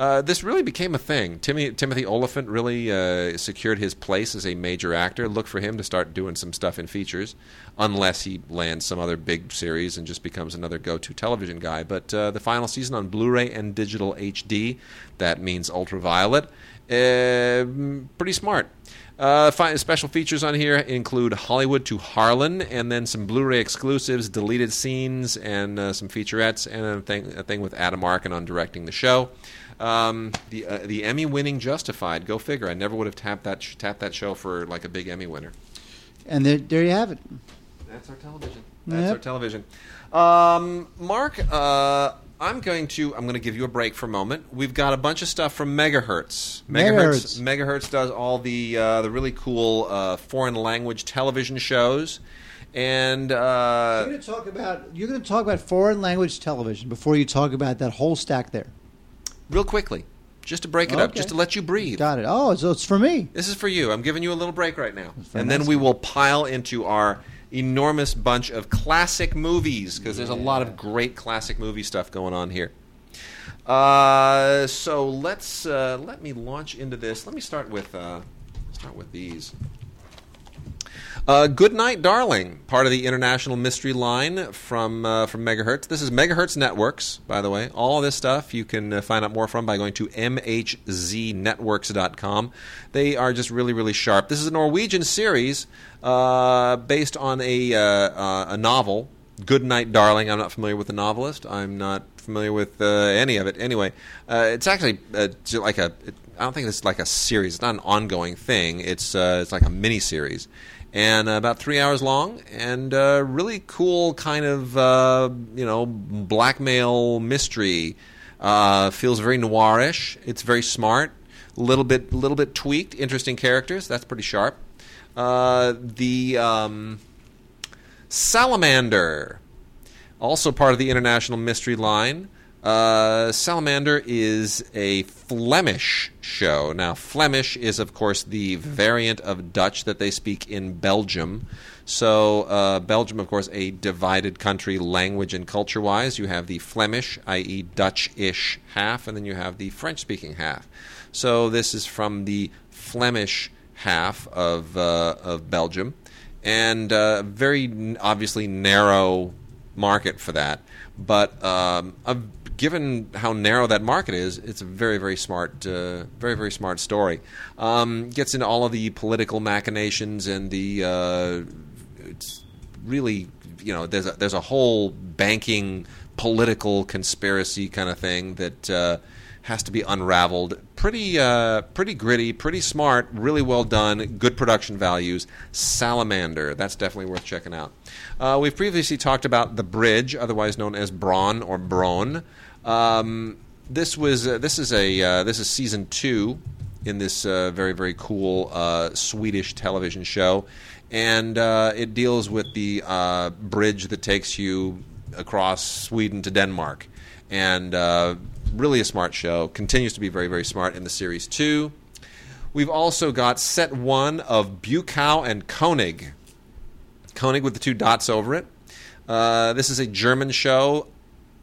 Uh, this really became a thing. Timmy, Timothy Olyphant really uh, secured his place as a major actor. Look for him to start doing some stuff in features, unless he lands some other big series and just becomes another go-to television guy. But uh, the final season on Blu-ray and digital HD, that means ultraviolet. Uh, pretty smart. Uh, fi- special features on here include Hollywood to Harlan, and then some Blu-ray exclusives, deleted scenes, and uh, some featurettes, and a thing, a thing with Adam Arkin on directing the show. Um, the uh, the Emmy-winning Justified. Go figure. I never would have tapped that sh- tapped that show for like a big Emmy winner. And there, there you have it. That's our television. That's Yep. our television. Um, Mark, uh, I'm going to I'm going to give you a break for a moment. We've got a bunch of stuff from Megahertz. Megahertz. Megahertz does all the uh, the really cool uh, foreign language television shows, and uh, You're going to talk about you're going to talk about foreign language television before you talk about that whole stack there. Real quickly, just to break it up, just to let you breathe. Got it. Oh, so it's for me. This is for you. I'm giving you a little break right now. And then we will pile into our enormous bunch of classic movies because there's a lot of great classic movie stuff going on here. Uh, so let's uh, let me launch into this. Let me start with uh, start with these. Uh, Good Night, Darling, part of the international mystery line from uh, from Megahertz. This is Megahertz Networks, by the way. All this stuff you can uh, find out more from by going to mhznetworks.com. They are just really, really sharp. This is a Norwegian series uh, based on a, uh, uh, a novel, Good Night, Darling. I'm not familiar with the novelist. I'm not familiar with uh, any of it. Anyway, it's actually like a. It, I don't think it's like a series. It's not an ongoing thing. It's it's like a mini series, and uh, about three hours long, and uh, really cool kind of uh, you know blackmail mystery. Uh, feels very noirish. It's very smart. A little bit, a little bit tweaked. Interesting characters. That's pretty sharp. Uh, the um, Salamander also part of the international mystery line. Uh, Salamander is a Flemish show. Now, Flemish is, of course, the variant of Dutch that they speak in Belgium. So, uh, Belgium, of course, a divided country language and culture wise. You have the Flemish, i.e., Dutch ish half, and then you have the French speaking half. So, this is from the Flemish half of, uh, of Belgium, and uh, very obviously narrow market for that. But um, uh, given how narrow that market is, it's a very, very smart, uh, very, very smart story. Um, gets into all of the political machinations and the. Uh, it's really, you know, there's a, there's a whole banking political conspiracy kind of thing that uh, has to be unraveled. Pretty, uh, pretty gritty, pretty smart, really well done, good production values. Salamander, that's definitely worth checking out. Uh, we've previously talked about the Bridge, otherwise known as Braun or Bron. Um, this was uh, this is a uh, this is season two in this uh, very very cool uh, Swedish television show, and uh, it deals with the uh, bridge that takes you across Sweden to Denmark, and really a smart show. Continues to be very very smart in the series two. We've also got set one of Bukow and Koenig. Koenig with the two dots over it. This is a German show.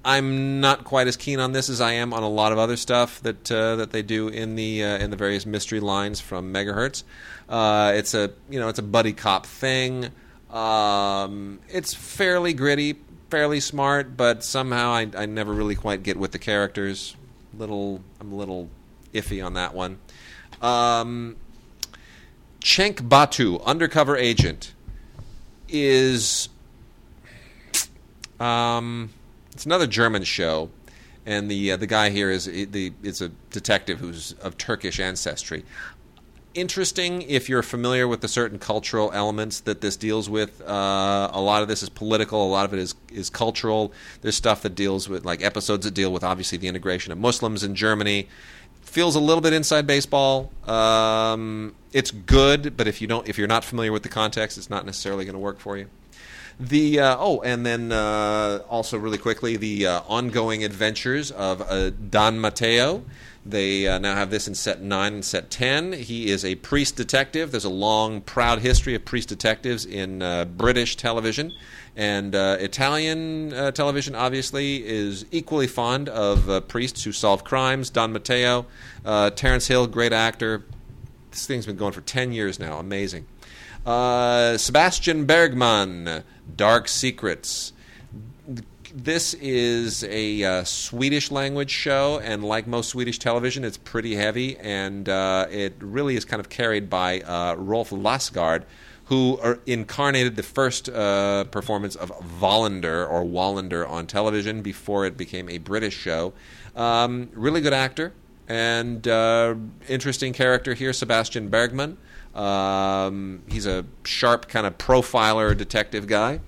I'm not quite as keen on this as I am on a lot of other stuff that uh, that they do in the uh, in the various mystery lines from Megahertz. Uh, it's a you know it's a buddy cop thing. Um, it's fairly gritty, fairly smart, but somehow I, I never really quite get with the characters. Little I'm a little iffy on that one. Um, Batu, undercover agent, is um, it's another German show, and the uh, the guy here is the is a detective who's of Turkish ancestry. Interesting if you're familiar with the certain cultural elements that this deals with. Uh, a lot of this is political. A lot of it is is cultural. There's stuff that deals with like episodes that deal with obviously the integration of Muslims in Germany. Feels a little bit inside baseball. Um, it's good, but if you don't, if you're not familiar with the context, it's not necessarily going to work for you. The uh, oh, and then uh, also really quickly the uh, ongoing adventures of uh, Don Matteo. They uh, now have this in set nine and set ten. He is a priest detective. There's a long, proud history of priest detectives in uh, British television, and Italian television. Obviously, is equally fond of priests who solve crimes. Don Matteo, Terence Hill, great actor. This thing's been going for ten years now. Amazing. Sebastian Bergman, Dark Secrets. This is a uh, Swedish language show, and like most Swedish television, it's pretty heavy, and uh, it really is kind of carried by uh, Rolf Lassgard, who incarnated the first uh, performance of Wallander or Wallander on television before it became a British show. Um, really good actor and uh, interesting character here, Sebastian Bergman. Um, he's a sharp kind of profiler detective guy.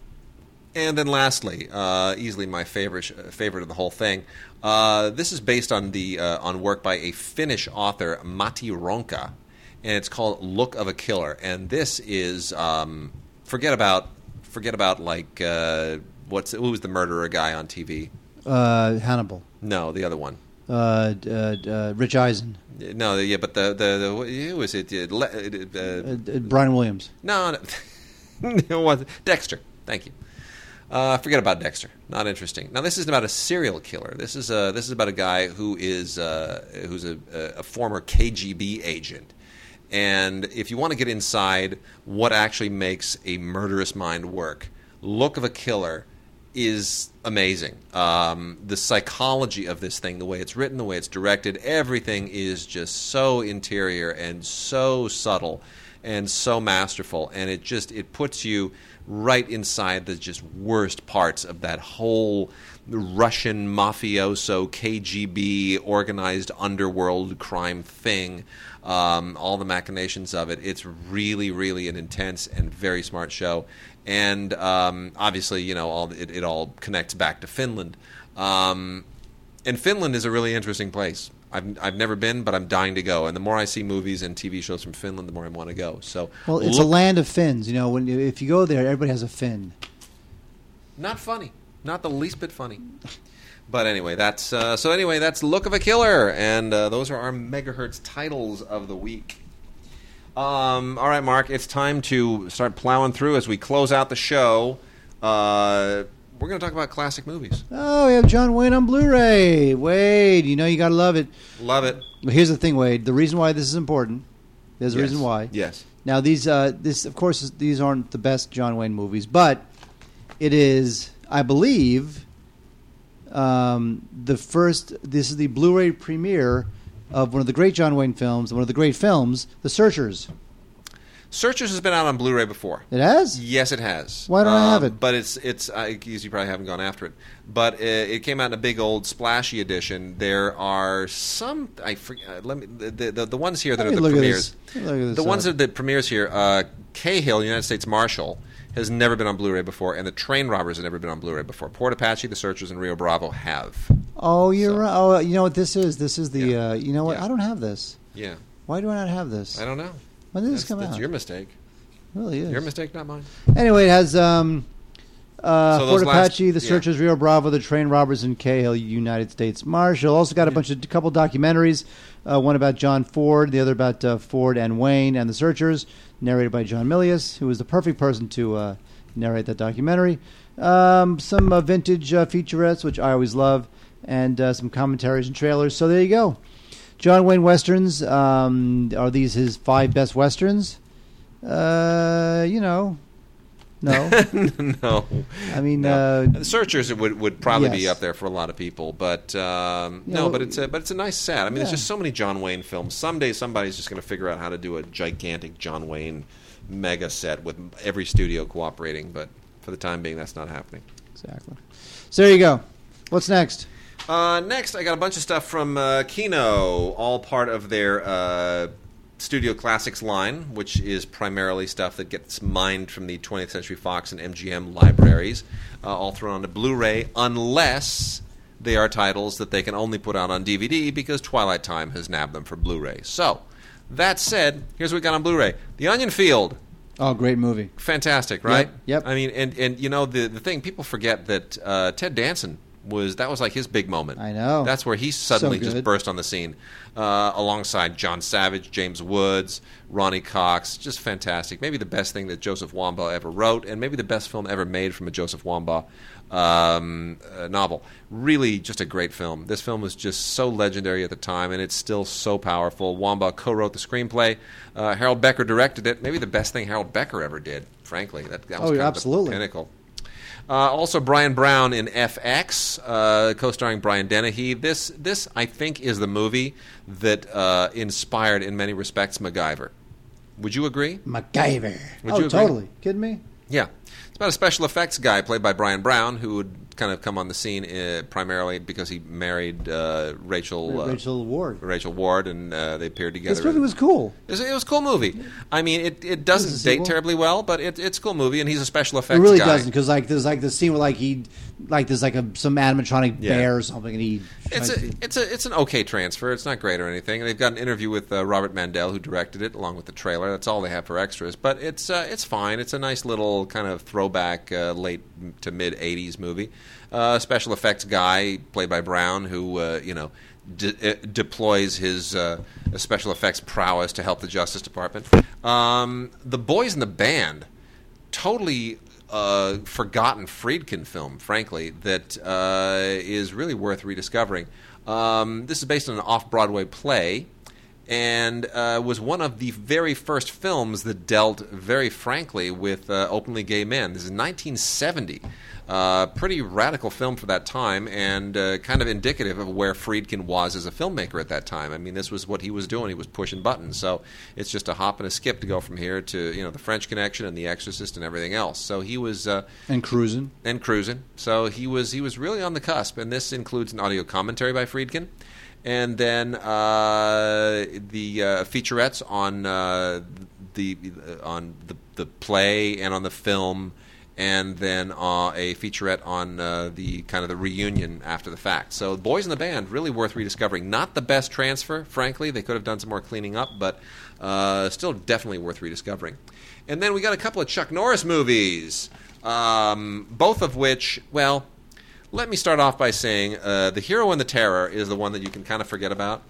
And then lastly, uh, easily my favorite favorite of the whole thing. Uh, this is based on the uh, on work by a Finnish author, Matti Ronka, and it's called Look of a Killer. And this is um, forget about forget about like uh, what's who was the murderer guy on TV? Uh, Hannibal. No, the other one. Uh, uh, Rich Eisen. No, yeah, but the the, the who was it? Uh, uh, Brian Williams. No, no. Dexter. Thank you. Uh, forget about Dexter. Not interesting. Now this is about a serial killer. This is a, this is about a guy who is uh, who's a, a, former KGB agent, And if you want to get inside what actually makes a murderous mind work, Look of a Killer is amazing. Um, the psychology of this thing, the way it's written, the way it's directed, everything is just so interior and so subtle and so masterful, and it just it puts you right inside the just worst parts of that whole Russian mafioso KGB organized underworld crime thing. Um, all the machinations of it. It's really, really an intense and very smart show, and um, obviously, you know, all it, it all connects back to Finland. Um, and Finland is a really interesting place. I've I've never been, but I'm dying to go. And the more I see movies and TV shows from Finland, the more I want to go. So, Well, it's look- a land of Finns. You know, when if you go there, everybody has a fin. not funny, not the least bit funny. But anyway, that's uh, so. Anyway, that's Look of a Killer, and uh, those are our megahertz titles of the week. Um, all right, Mark, it's time to start plowing through as we close out the show. Uh, we're going to talk about classic movies. Oh, we have John Wayne on Blu-ray. Wade, you know you gotta love it. Love it. But here's the thing, Wade. The reason why this is important. There's a Yes. reason why. Yes. Now these, uh, this of course, is- these aren't the best John Wayne movies, but it is, I believe, um, the first. This is the Blu-ray premiere of one of the great John Wayne films, one of the great films, The Searchers. Searchers has been out on Blu-ray before. It has. Yes, it has. Why don't I have Um, it? But it's it's I guess you probably haven't gone after it. But uh, it came out in a big old splashy edition. There are some I forget. Uh, let me the, the the ones here that Let are the look at premieres. this. Look at this The ones up. that the premieres here. Uh, Cahill, United States Marshal, has never been on Blu-ray before, and the Train Robbers have never been on Blu-ray before. Fort Apache, The Searchers, and Rio Bravo have. Oh, you're So- right. Oh, you know what this is? This is the. Yeah. Uh, you know what? Yeah. I don't have this. Yeah, Why do I not have this? I don't know. When did That's, this come that's out? your mistake. It really is. Your mistake, not mine. Anyway, it has um, uh, So Fort those last- Apache, The yeah. Searchers, Rio Bravo, The Train Robbers, and Cahill, United States Marshal. Also got a bunch of a couple documentaries. Uh, one about John Ford, the other about uh, Ford and Wayne and the Searchers, narrated by John Milius, who was the perfect person to uh, narrate that documentary. Um, some uh, vintage uh, featurettes, which I always love, and uh, some commentaries and trailers. So there you go. John Wayne westerns. Um, are these his five best westerns? Uh, you know, no. no. I mean, No. uh, Searchers would would probably be up there for a lot of people, but um, Yeah, no, but it's a but it's a nice set. I mean, there's just so many John Wayne films. Someday somebody's just going to figure out how to do a gigantic John Wayne mega set with every studio cooperating, but for the time being, that's not happening. exactly. So there you go. What's next? Uh, next, I got a bunch of stuff from uh, Kino, all part of their uh, Studio Classics line, which is primarily stuff that gets mined from the 20th Century Fox and MGM libraries, uh, all thrown onto Blu-ray, unless they are titles that they can only put out on DVD because Twilight Time has nabbed them for Blu-ray. So, that said, here's what we got on Blu-ray: The Onion Field Oh, great movie. fantastic, right? yep. I mean, and and you know the the thing people forget that uh, Ted Danson was that was like his big moment. I know. That's where he suddenly So just burst on the scene, uh, alongside John Savage, James Woods, Ronny Cox. Just fantastic. Maybe the best thing that Joseph Wambaugh ever wrote, and maybe the best film ever made from a Joseph Wambaugh um, uh, novel. Really, just a great film. This film was just so legendary at the time, and it's still so powerful. Wambaugh co-wrote the screenplay. Uh, Harold Becker directed it. Maybe the best thing Harold Becker ever did. Frankly, that, that was Oh, kind absolutely. of the pinnacle. Uh, also, Bryan Brown in FX, uh, co-starring Brian Dennehy. This, this, I think, is the movie that uh, inspired, in many respects, MacGyver. Would you agree? MacGyver. Would oh, you agree? totally. Kidding me? Yeah, it's about a special effects guy played by Bryan Brown who would kind of come on the scene uh, primarily because he married uh, Rachel uh, Rachel Ward. Rachel Ward, and uh, they appeared together. This movie was cool. It was, it was a cool movie. I mean, it, it doesn't it date sequel? terribly well, but it, it's a cool movie, and he's a special It effects really guy. doesn't because like there's like the scene where like he like there's like a some animatronic Yeah. bear or something and he It's a, to- it's a it's an okay transfer. It's not great or anything. They've got an interview with uh, Robert Mandel, who directed it, along with the trailer. That's all they have for extras, but it's uh, it's fine. It's a nice little kind of throwback uh, late to mid '80s movie. Uh, special effects guy played by Brown, who uh, you know de- uh, deploys his uh, special effects prowess to help the Justice Department. Um, the boys in the band totally uh, forgotten Friedkin film, frankly, that uh, is really worth rediscovering. Um, this is based on an off Broadway play, and uh, was one of the very first films that dealt very frankly with uh, openly gay men. This is 1970. Uh, pretty radical film for that time, and uh, kind of indicative of where Friedkin was as a filmmaker at that time. I mean, this was what he was doing; he was pushing buttons. So it's just a hop and a skip to go from here to you know the French Connection and The Exorcist and everything else. So he was uh, And cruising. and cruising. So he was he was really on the cusp, and this includes an audio commentary by Friedkin, and then uh, the uh, featurettes on uh, the on the the play and on the film, and then uh, a featurette on uh, the kind of the reunion after the fact. So Boys in the Band really worth rediscovering. Not the best transfer, frankly. They could have done some more cleaning up, but uh, still definitely worth rediscovering. And then we got a couple of Chuck Norris movies, um, both of which, well, let me start off by saying uh, The Hero and the Terror is the one that you can kind of forget about.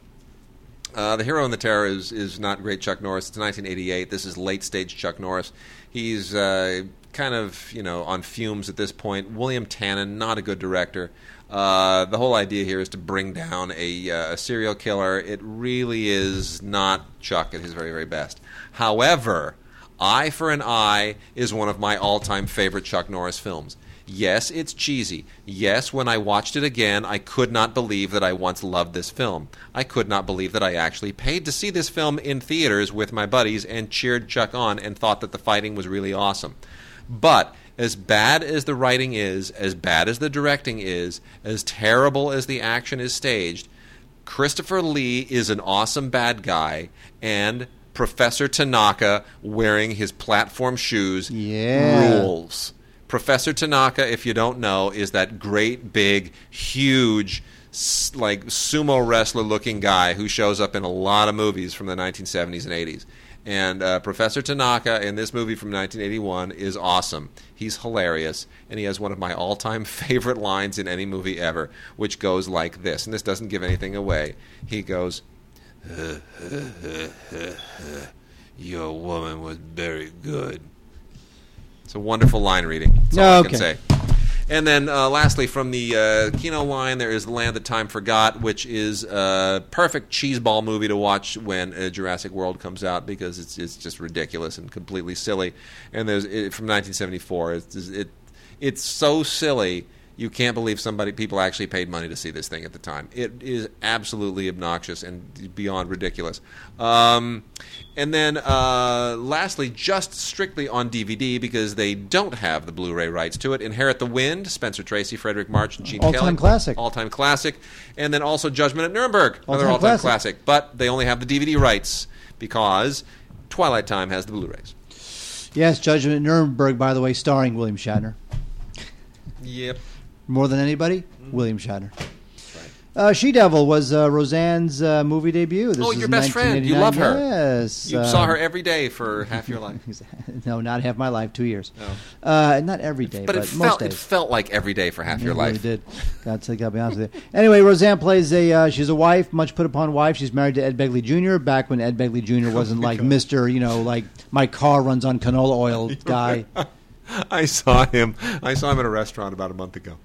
Uh, the Hero and the Terror is, is not great Chuck Norris. It's 1988. This is late stage Chuck Norris. He's uh, kind of you know on fumes at this point. William Tannen, not a good director. Uh, the whole idea here is to bring down a, uh, a serial killer. It really is not Chuck at his very very best. However, Eye for an Eye is one of my all time favorite Chuck Norris films. Yes, it's cheesy. Yes, when I watched it again, I could not believe that I once loved this film. I could not believe that I actually paid to see this film in theaters with my buddies and cheered Chuck on and thought that the fighting was really awesome. But as bad as the writing is, as bad as the directing is, as terrible as the action is staged, Christopher Lee is an awesome bad guy, and Professor Tanaka wearing his platform shoes Yeah. rules. Professor Tanaka, if you don't know, is that great big, huge, like sumo wrestler looking guy who shows up in a lot of movies from the 1970s and 80s. And uh, Professor Tanaka in this movie from 1981 is awesome. He's hilarious, and he has one of my all time favorite lines in any movie ever, which goes like this. And this doesn't give anything away. He goes, Your woman was very good. It's a wonderful line reading. That's all I Okay. can say. And then, uh, lastly, from the uh, Kino line, there is The Land That Time Forgot, which is a perfect cheeseball movie to watch when uh, Jurassic World comes out because it's it's just ridiculous and completely silly. And there's it, from 1974. It's it it's so silly you can't believe somebody people actually paid money to see this thing at the time. It is absolutely obnoxious and beyond ridiculous. Um, and then, uh, lastly, just strictly on DVD because they don't have the Blu-ray rights to it. Inherit the Wind, Spencer Tracy, Fredric March, and Gene All-time Kelly, classic. all-time classic. And then also Judgment at Nuremberg, another All-time all-time classic. classic. But they only have the DVD rights because Twilight Time has the Blu-rays. Yes, Judgment at Nuremberg, by the way, starring William Shatner. Yep. More than anybody, William Shatner. Uh, she Devil was uh, Roseanne's uh, movie debut. This Oh, your best friend. You love her. Yes. You uh, saw her every day for half your life. no, not half my life, two years. Oh. Uh, not every day, But but, it most felt days. it felt like every day for half It your really life. did. God, to gotta be honest with you. Anyway, Roseanne plays a. Uh, she's a wife, much put upon wife. She's married to Ed Begley Jr. Back when Ed Begley Jr. wasn't like Mister, you know, like my car runs on canola oil guy. I saw him. I saw him at a restaurant about a month ago.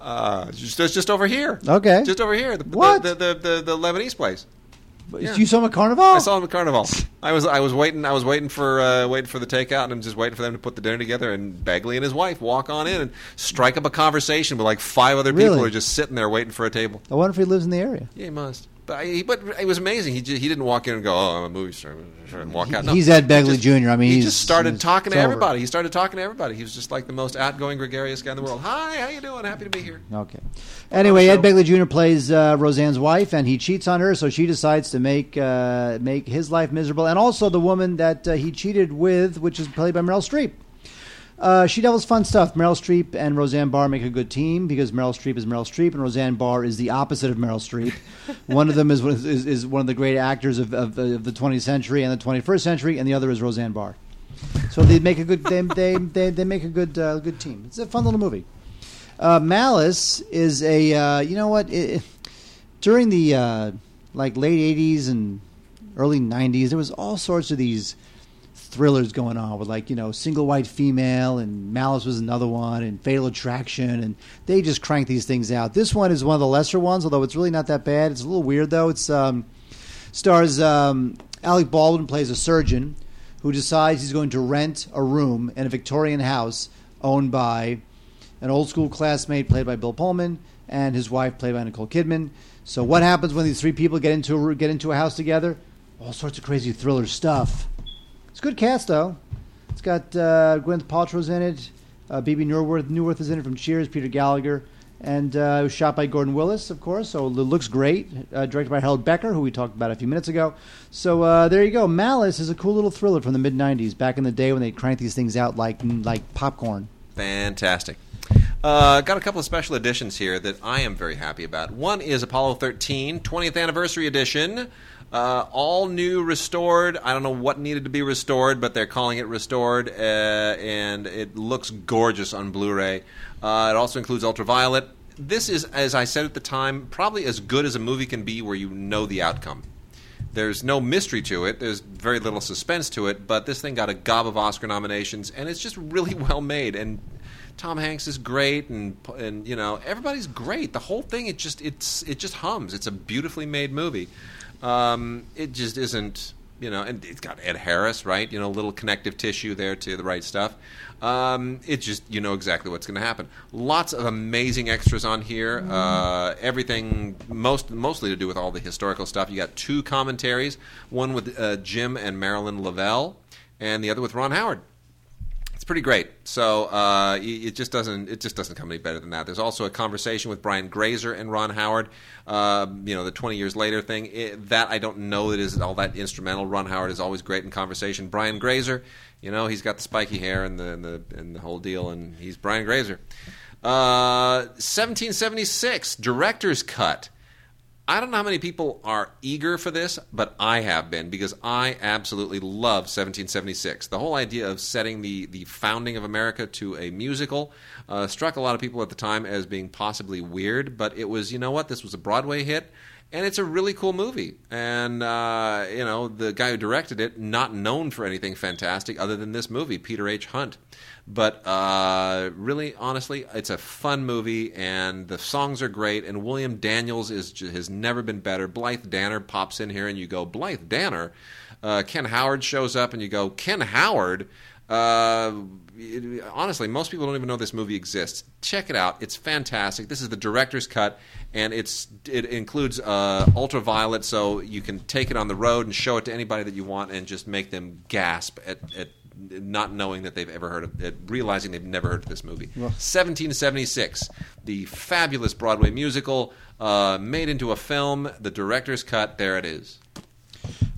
Uh, just, just over here. Okay. Just over here. The, What? The, the, the, the, Lebanese place. Yeah. You saw him at Carnival? I saw him at Carnival. I was I was waiting I was waiting for uh, waiting for the takeout and I'm just waiting for them to put the dinner together and Begley and his wife walk on in and strike up a conversation with like five other people who are just sitting there waiting for a table. I wonder if he lives in the area. Yeah, he must. But I, but it was amazing. He just, he didn't walk in and go, "Oh, I'm a movie star," and walk out. No. He's Ed Begley Jr. I mean, he just started talking to over. everybody. He started talking to everybody. He was just like the most outgoing, gregarious guy in the world. Hi, how you doing? Happy to be here. Okay. Anyway, Ed. Begley Jr. plays uh, Roseanne's wife, and he cheats on her, so she decides to make uh, make his life miserable, and also the woman that uh, he cheated with, which is played by Meryl Streep. Uh, she Devil's fun stuff. Meryl Streep and Roseanne Barr make a good team because Meryl Streep is Meryl Streep and Roseanne Barr is the opposite of Meryl Streep. one of them is, is is one of the great actors of, of, of the 20th century and the 21st century, and the other is Roseanne Barr. So they make a good they they they, they make a good uh, good team. It's a fun little movie. Uh, Malice is a uh, you know what it, during the uh, like late '80s and early '90s there was all sorts of these thrillers going on with like you know single white female and Malice was another one and Fatal Attraction and they just crank these things out. This one is one of the lesser ones, although it's really not that bad. It's a little weird though. It's um, Stars um, Alec Baldwin plays a surgeon who decides he's going to rent a room in a Victorian house owned by an old school classmate played by Bill Pullman and his wife played by Nicole Kidman. So what happens when these three people get into a, get into a house together? All sorts of crazy thriller stuff. It's a good cast though. It's got uh, Gwyneth Paltrow's in it. Uh, Bebe Neuwirth, Neuwirth is in it from Cheers. Peter Gallagher. And uh, it was shot by Gordon Willis, of course, so it looks great. Uh, directed by Harold Becker, who we talked about a few minutes ago. So uh, there you go. Malice is a cool little thriller from the mid '90s, back in the day when they cranked these things out like like popcorn. Fantastic. Uh, got a couple of special editions here that I am very happy about. One is Apollo 13, 20th anniversary edition. Uh, all new, restored. I don't know what needed to be restored, but they're calling it restored, uh, and it looks gorgeous on Blu-ray. Uh, it also includes Ultraviolet. This is, as I said at the time, probably as good as a movie can be, where you know the outcome. There's no mystery to it. There's very little suspense to it, but this thing got a gob of Oscar nominations, and it's just really well made. And Tom Hanks is great, and and you know everybody's great. The whole thing, it just it's it just hums. It's a beautifully made movie. Um, it just isn't, you know, and it's got Ed Harris, right? You know, little connective tissue there to the right stuff. Um, it just you know exactly what's going to happen. Lots of amazing extras on here. Uh, everything most mostly to do with all the historical stuff. You got two commentaries, one with uh, Jim and Marilyn Lovell, and the other with Ron Howard it's pretty great. So uh, it just doesn't it just doesn't come any better than that. There's also a conversation with Brian Grazer and Ron Howard. Uh, you know, the 20 years later thing. It, that I don't know that is all that instrumental. Ron Howard is always great in conversation. Brian Grazer, you know, he's got the spiky hair and the and the, and the whole deal, and he's Brian Grazer. Uh, 1776 director's cut. I don't know how many people are eager for this, but I have been because I absolutely love 1776. The whole idea of setting the, the founding of America to a musical uh, struck a lot of people at the time as being possibly weird, but it was, you know what, this was a Broadway hit, and it's a really cool movie. And, uh, you know, the guy who directed it, not known for anything fantastic other than this movie, Peter H. Hunt. But uh, really, honestly, it's a fun movie, and the songs are great. And William Daniels is has never been better. Blythe Danner pops in here, and you go, Blythe Danner. Uh, Ken Howard shows up, and you go, Ken Howard. Uh, it, honestly, most people don't even know this movie exists. Check it out; it's fantastic. This is the director's cut, and it's it includes uh, ultraviolet, so you can take it on the road and show it to anybody that you want, and just make them gasp at, at not knowing that they've ever heard of it, realizing they've never heard of this movie. 1776, the fabulous Broadway musical uh, made into a film, the director's cut. There it is.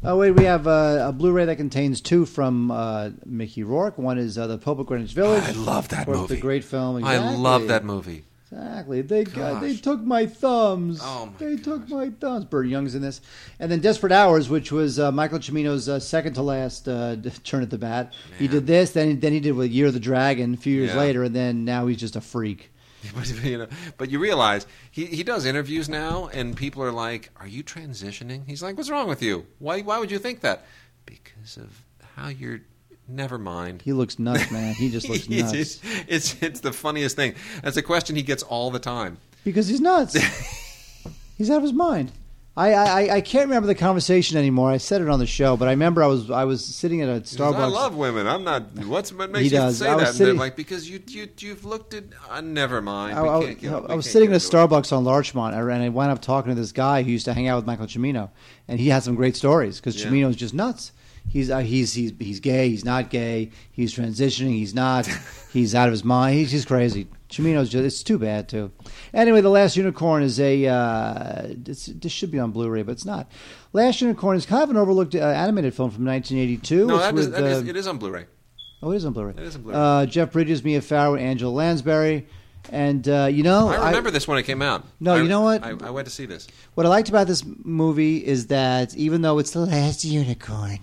Oh wait, we have uh, a Blu-ray that contains two from uh, Mickey Rourke. One is uh, the Pope of Greenwich Village. I love that movie. The great film. I love that movie. Exactly. They got, they took my thumbs. Oh, my they took my thumbs. Burt Young's in this, and then Desperate Hours, which was uh, Michael Cimino's uh, second to last uh, turn at the bat. He did this, then then he did with Year of the Dragon a few years Yeah. later, and then now he's just a freak. But you know, but you realize he, he does interviews now, and people are like, "Are you transitioning?" He's like, "What's wrong with you? Why why would you think that?" Because of how you're. Never mind. He looks nuts, man. He just looks nuts it's, it's it's the funniest thing. That's a question he gets all the time. because he's nuts. he's out of his mind. I, I I can't remember the conversation anymore. I said it on the show, but I remember I was I was sitting at a Starbucks. I love women. I'm not. What's what makes you does. say I was that? Sitting- like because you you you've looked at. Uh, never mind. I, I- get- I was sitting at a. Starbucks on Larchmont, and I wound up talking to this guy who used to hang out with Michael Cimino, and he had some great stories because Yeah. Cimino's just nuts. He's uh, he's he's he's gay. He's not gay. He's transitioning. He's not. he's out of his mind. He's just crazy. Cimino's just it's too bad too. Anyway, the Last Unicorn is a uh, this should be on Blu-ray, but it's not. Last Unicorn is kind of an overlooked uh, animated film from 1982. No, that is, with, that is, it is on Blu-ray. Oh, it is on Blu-ray. It is on Blu-ray. Uh, Jeff Bridges, Mia Farrow, Angela Lansbury, and uh, you know, I remember this when it came out. No, I- you know what? I, I went to see this. What I liked about this movie is that even though it's the last unicorn,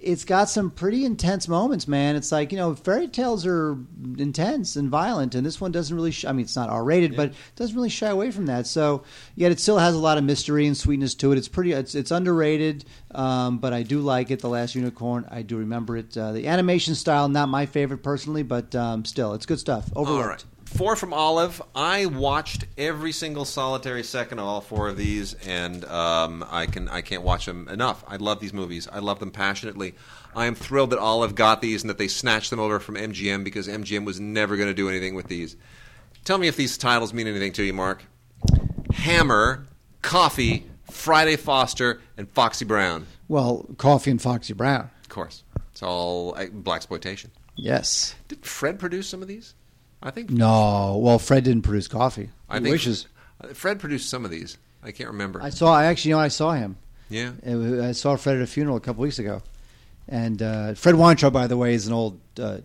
it's got some pretty intense moments, man. It's like, you know, fairy tales are intense and violent, and this one doesn't really, sh- I mean, it's not R rated, but it doesn't really shy away from that. So, yet it still has a lot of mystery and sweetness to it. It's pretty, it's, it's underrated, um, but I do like it. The Last Unicorn, I do remember it. Uh, the animation style, not my favorite personally, but um, still, it's good stuff. Overlooked. Four from Olive. I watched every single solitary second of all four of these, and um, I can I can't watch them enough. I love these movies. I love them passionately. I am thrilled that Olive got these and that they snatched them over from MGM because MGM was never going to do anything with these. Tell me if these titles mean anything to you, Mark. Hammer, Coffy, Friday Foster, and Foxy Brown. Well, Coffy and Foxy Brown. Of course, it's all uh, black exploitation. Yes. Did Fred produce some of these? I think No. Well, Fred didn't produce Coffy. I He think wishes. uh, Fred produced some of these. I can't remember. I saw. I actually, you know, I saw him. yeah. Was- I saw Fred at a funeral a couple weeks ago, and uh, Fred Weintraub, by the way, is an old uh,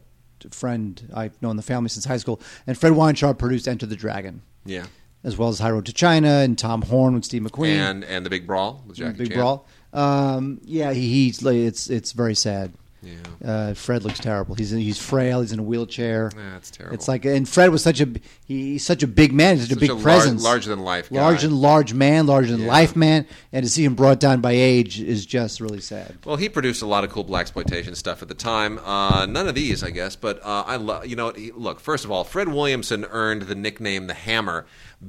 friend I've known the family since high school. And Fred Weintraub produced Enter the Dragon, Yeah. as well as High Road to China and Tom Horn with Steve McQueen, And and the Big Brawl with Jackie Big Chan. Brawl. Um, yeah, he, he's it's it's very sad. Yeah. Uh, Fred looks terrible. He's he's frail. He's in a wheelchair. That's terrible. It's like, and Fred was such a he, he's such a big man, such, a big a presence, larger than life guy. large and large man, larger than Yeah. life man, and to see him brought down by age is just really sad. Well, he produced a lot of cool black exploitation stuff at the time. Uh, none of these, I guess, but uh, I love. You know, he- look. First of all, Fred Williamson earned the nickname the Hammer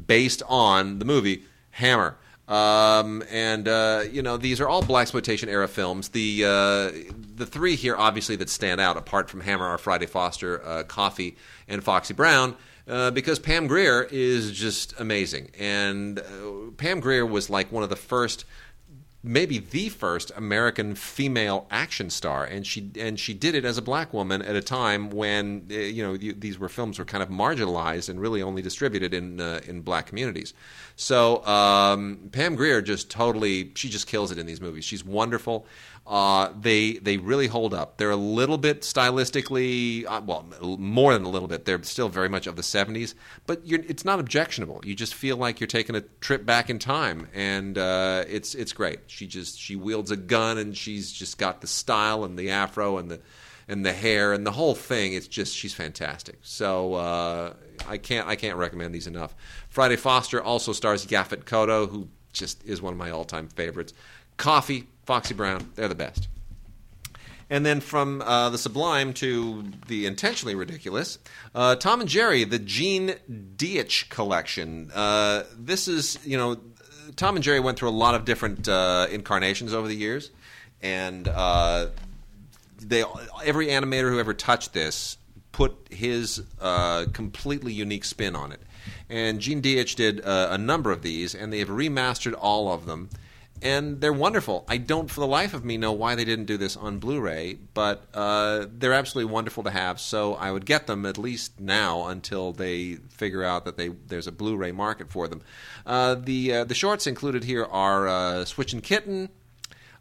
based on the movie Hammer. Um, and uh, you know, these are all black exploitation era films. The uh, the three here, obviously, that stand out apart from Hammer are Friday Foster, uh, Coffy, and Foxy Brown. Uh, because Pam Grier is just amazing, and uh, Pam Grier was like one of the first maybe the first American female action star, and she and she did it as a black woman at a time when uh, you know these were films were kind of marginalized and really only distributed in uh, in black communities. So um, Pam Grier just totally she just kills it in these movies. She's wonderful. Uh, they they really hold up. They're a little bit stylistically, uh, well, more than a little bit. They're still very much of the '70s, but it's not objectionable. You just feel like you're taking a trip back in time, and uh, it's it's great. She just she wields a gun, and she's just got the style and the afro and the and the hair and the whole thing. It's just she's fantastic. So uh, I can't I can't recommend these enough. Friday Foster also stars Yaphet Kotto, who just is one of my all time favorites. Coffy, Foxy Brown, they're the best. And then from uh, the sublime to the intentionally ridiculous, uh, Tom and Jerry, the Gene Deitch collection. Uh, this is, you know, Tom and Jerry went through a lot of different uh, incarnations over the years, and uh, they every animator who ever touched this put his uh, completely unique spin on it. And Gene Deitch did a number of these, and they have remastered all of them and they're wonderful. I don't, for the life of me, know why they didn't do this on Blu-ray, but uh, they're absolutely wonderful to have. So I would get them at least now until they figure out that they there's a Blu-ray market for them. Uh, the uh, the shorts included here are uh, Switch and Kitten,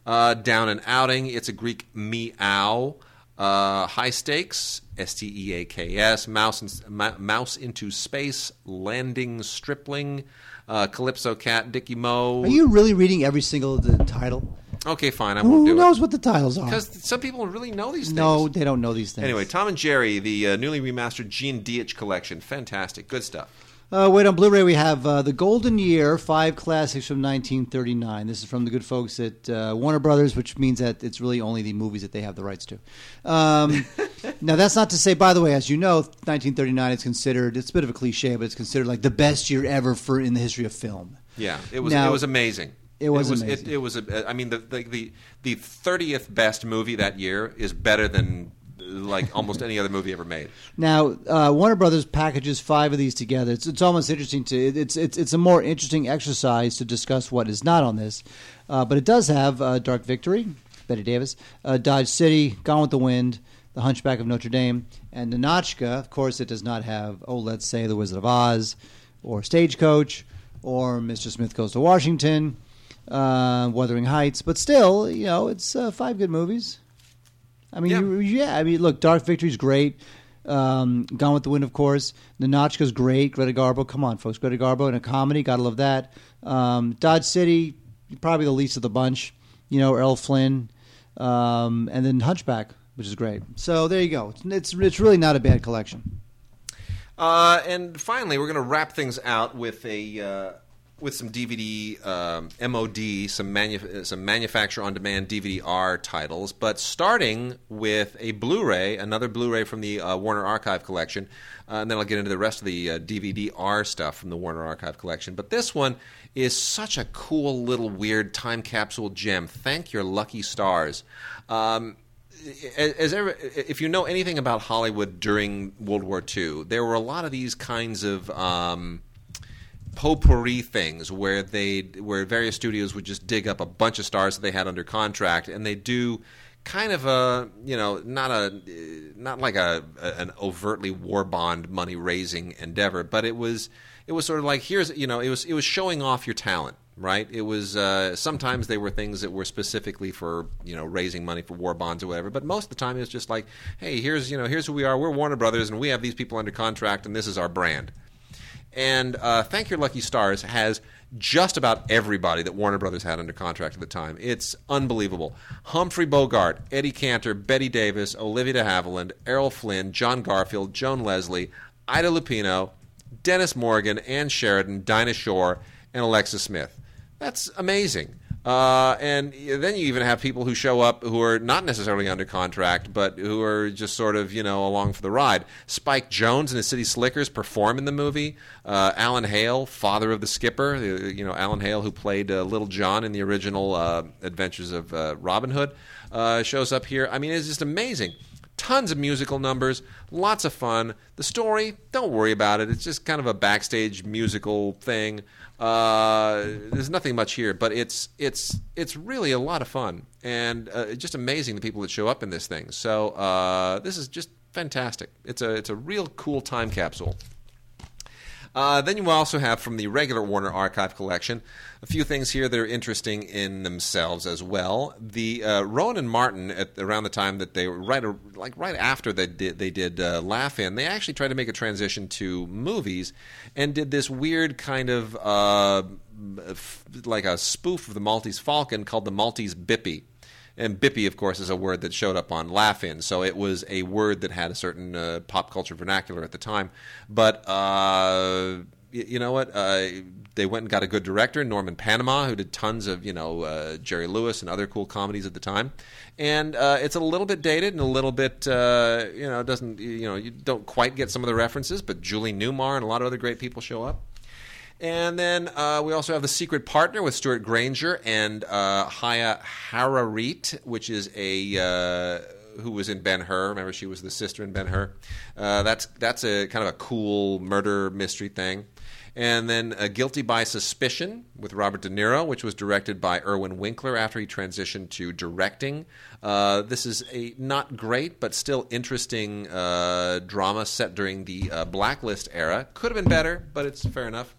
uh, Down and Outing. It's a Greek meow. Uh, high stakes, S T E A K S, mouse, in, mouse into space, landing stripling, uh, Calypso cat, Dicky Moe. Are you really reading every single the title? Okay, fine. I won't Who do knows it what the titles are? because some people really know these things. No, they don't know these things. Anyway, Tom and Jerry, the uh, newly remastered Gene Deitch collection, fantastic, good stuff. Uh, wait, on Blu-ray we have uh, the Golden Year, five classics from 1939. This is from the good folks at uh, Warner Brothers, which means that it's really only the movies that they have the rights to. Um, now, that's not to say, by the way, as you know, 1939 is considered, it's a bit of a cliche, but it's considered like the best year ever for in the history of film. Yeah, it was Now- it was amazing. It was it, amazing. It, was. A, I mean, the the the the thirtieth best movie that year is better than like almost any other movie ever made. Now, uh, Warner Brothers packages five of these together. It's, it's almost interesting to it's it's it's a more interesting exercise to discuss what is not on this, uh, but it does have uh, Dark Victory, Bette Davis, uh, Dodge City, Gone with the Wind, The Hunchback of Notre Dame, and Ninotchka. Of course, it does not have oh, let's say The Wizard of Oz, or Stagecoach, or Mr. Smith Goes to Washington, uh, Wuthering Heights. But still, you know, it's uh, five good movies. I mean, Yeah. you- yeah. I mean, look, Dark Victory's great. Um, Gone with the Wind, of course. Ninotchka's great. Greta Garbo, come on, folks. Greta Garbo in a comedy, gotta love that. Um, Dodge City, probably the least of the bunch. You know, Errol Flynn, um, and then Hunchback, which is great. So there you go. It's it's, it's really not a bad collection. Uh, and finally, we're going to wrap things out with a uh, with some DVD um, MOD, some manu- some manufacturer on demand DVD-R titles, but starting with a Blu-ray, another Blu-ray from the uh, Warner Archive collection, uh, and then I'll get into the rest of the uh, DVD-R stuff from the Warner Archive collection. But this one is such a cool little weird time capsule gem. Thank your lucky stars. Um, as ever, if you know anything about Hollywood during World War II, there were a lot of these kinds of um, potpourri things where they where various studios would just dig up a bunch of stars that they had under contract and they do kind of a you know not a not like a, an overtly war bond money raising endeavor but it was it was sort of like here's you know it was it was showing off your talent right? It was uh, sometimes they were things that were specifically for you know raising money for war bonds or whatever but most of the time it was just like hey here's you know here's who we are we're Warner Brothers and we have these people under contract and this is our brand and uh, Thank Your Lucky Stars has just about everybody that Warner Brothers had under contract at the time. It's unbelievable. Humphrey Bogart, Eddie Cantor, Bette Davis, Olivia de Havilland, Errol Flynn, John Garfield, Joan Leslie, Ida Lupino, Dennis Morgan, Ann Sheridan, Dinah Shore, and Alexis Smith. That's amazing. Uh, and then you even have people who show up who are not necessarily under contract, but who are just sort of, you know, along for the ride. Spike Jones and the City Slickers perform in the movie. Uh, Alan Hale, father of the skipper, uh, you know, Alan Hale, who played uh, Little John in the original uh, Adventures of uh, Robin Hood, shows up here. I mean, it's just amazing tons of musical numbers, lots of fun. The story, don't worry about it. It's just kind of a backstage musical thing. Uh, there's nothing much here, but it's it's it's really a lot of fun and uh, just amazing the people that show up in this thing. So uh, this is just fantastic. It's a it's a real cool time capsule. Uh, then you also have from the regular Warner Archive collection a few things here that are interesting in themselves as well. The uh, Rowan and Martin at around the time that they were right like right after they did they did uh, Laugh-In, they actually tried to make a transition to movies and did this weird kind of uh, like a spoof of the Maltese Falcon called the Maltese Bippy and Bippy, of course, is a word that showed up on Laugh-In, so it was a word that had a certain uh, pop culture vernacular at the time. But uh, you, you know what? Uh, they went and got a good director, Norman Panama, who did tons of you know uh, Jerry Lewis and other cool comedies at the time. And uh, it's a little bit dated and a little bit uh, you know doesn't you know you don't quite get some of the references, but Julie Newmar and a lot of other great people show up. And then uh, we also have The Secret Partner with Stewart Granger and uh, Haya Harareet, which is a. Uh, who was in Ben Hur? Remember, she was the sister in Ben Hur. Uh, that's that's a kind of a cool murder mystery thing. And then uh, Guilty by Suspicion with Robert De Niro, which was directed by Irwin Winkler after he transitioned to directing. Uh, this is a not great but still interesting uh, drama set during the uh, Blacklist era. Could have been better, but it's fair enough.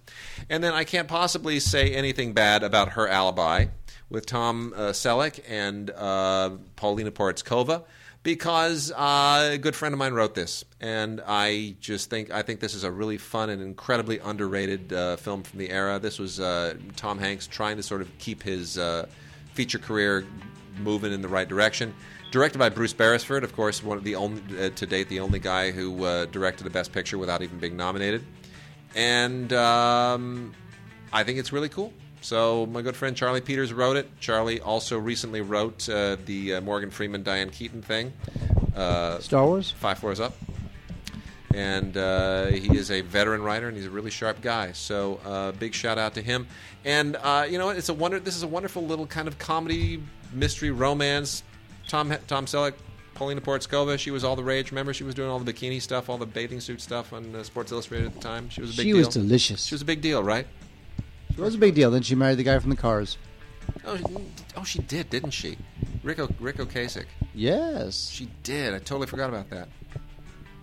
And then I can't possibly say anything bad about Her Alibi with Tom uh, Selleck and uh, Paulina Porizkova because uh, a good friend of mine wrote this, and I just think I think this is a really fun and incredibly underrated uh, film from the era. This was uh, Tom Hanks trying to sort of keep his uh, feature career moving in the right direction. Directed by Bruce Beresford, of course, one of the only uh, to date the only guy who uh, directed a Best Picture without even being nominated, and um, I think it's really cool. So my good friend Charlie Peters wrote it. Charlie also recently wrote uh, the uh, Morgan Freeman Diane Keaton thing. Uh, Star Wars. Five Floors Up. And uh, he is a veteran writer, and he's a really sharp guy. So uh, big shout out to him. And uh, you know? It's a wonder. This is a wonderful little kind of comedy, mystery, romance. Tom Tom Selleck, Paulina Porizkova, she was all the rage. Remember, she was doing all the bikini stuff, all the bathing suit stuff on uh, Sports Illustrated at the time. She was a big She deal. was delicious. She was a big deal, right? It was a big deal. Then she married the guy from the Cars. Oh, she- oh, she did, didn't she? Rico Ric Ocasek. Yes. She did. I totally forgot about that.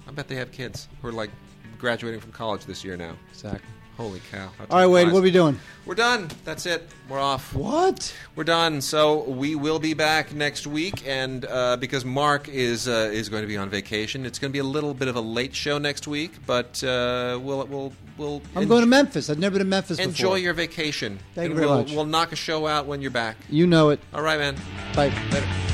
I bet they have kids who are like graduating from college this year now. Exactly. Holy cow! All right, Wade. What are we doing? We're done. That's it. We're off. What? We're done. So we will be back next week, and uh, because Mark is uh, is going to be on vacation, it's going to be a little bit of a late show next week. But uh, we'll we'll we'll I'm en- going to Memphis. I've never been to Memphis enjoy before. your vacation. Thank you very we'll, much. We'll knock a show out when you're back. You know it. All right, man. Bye. Later.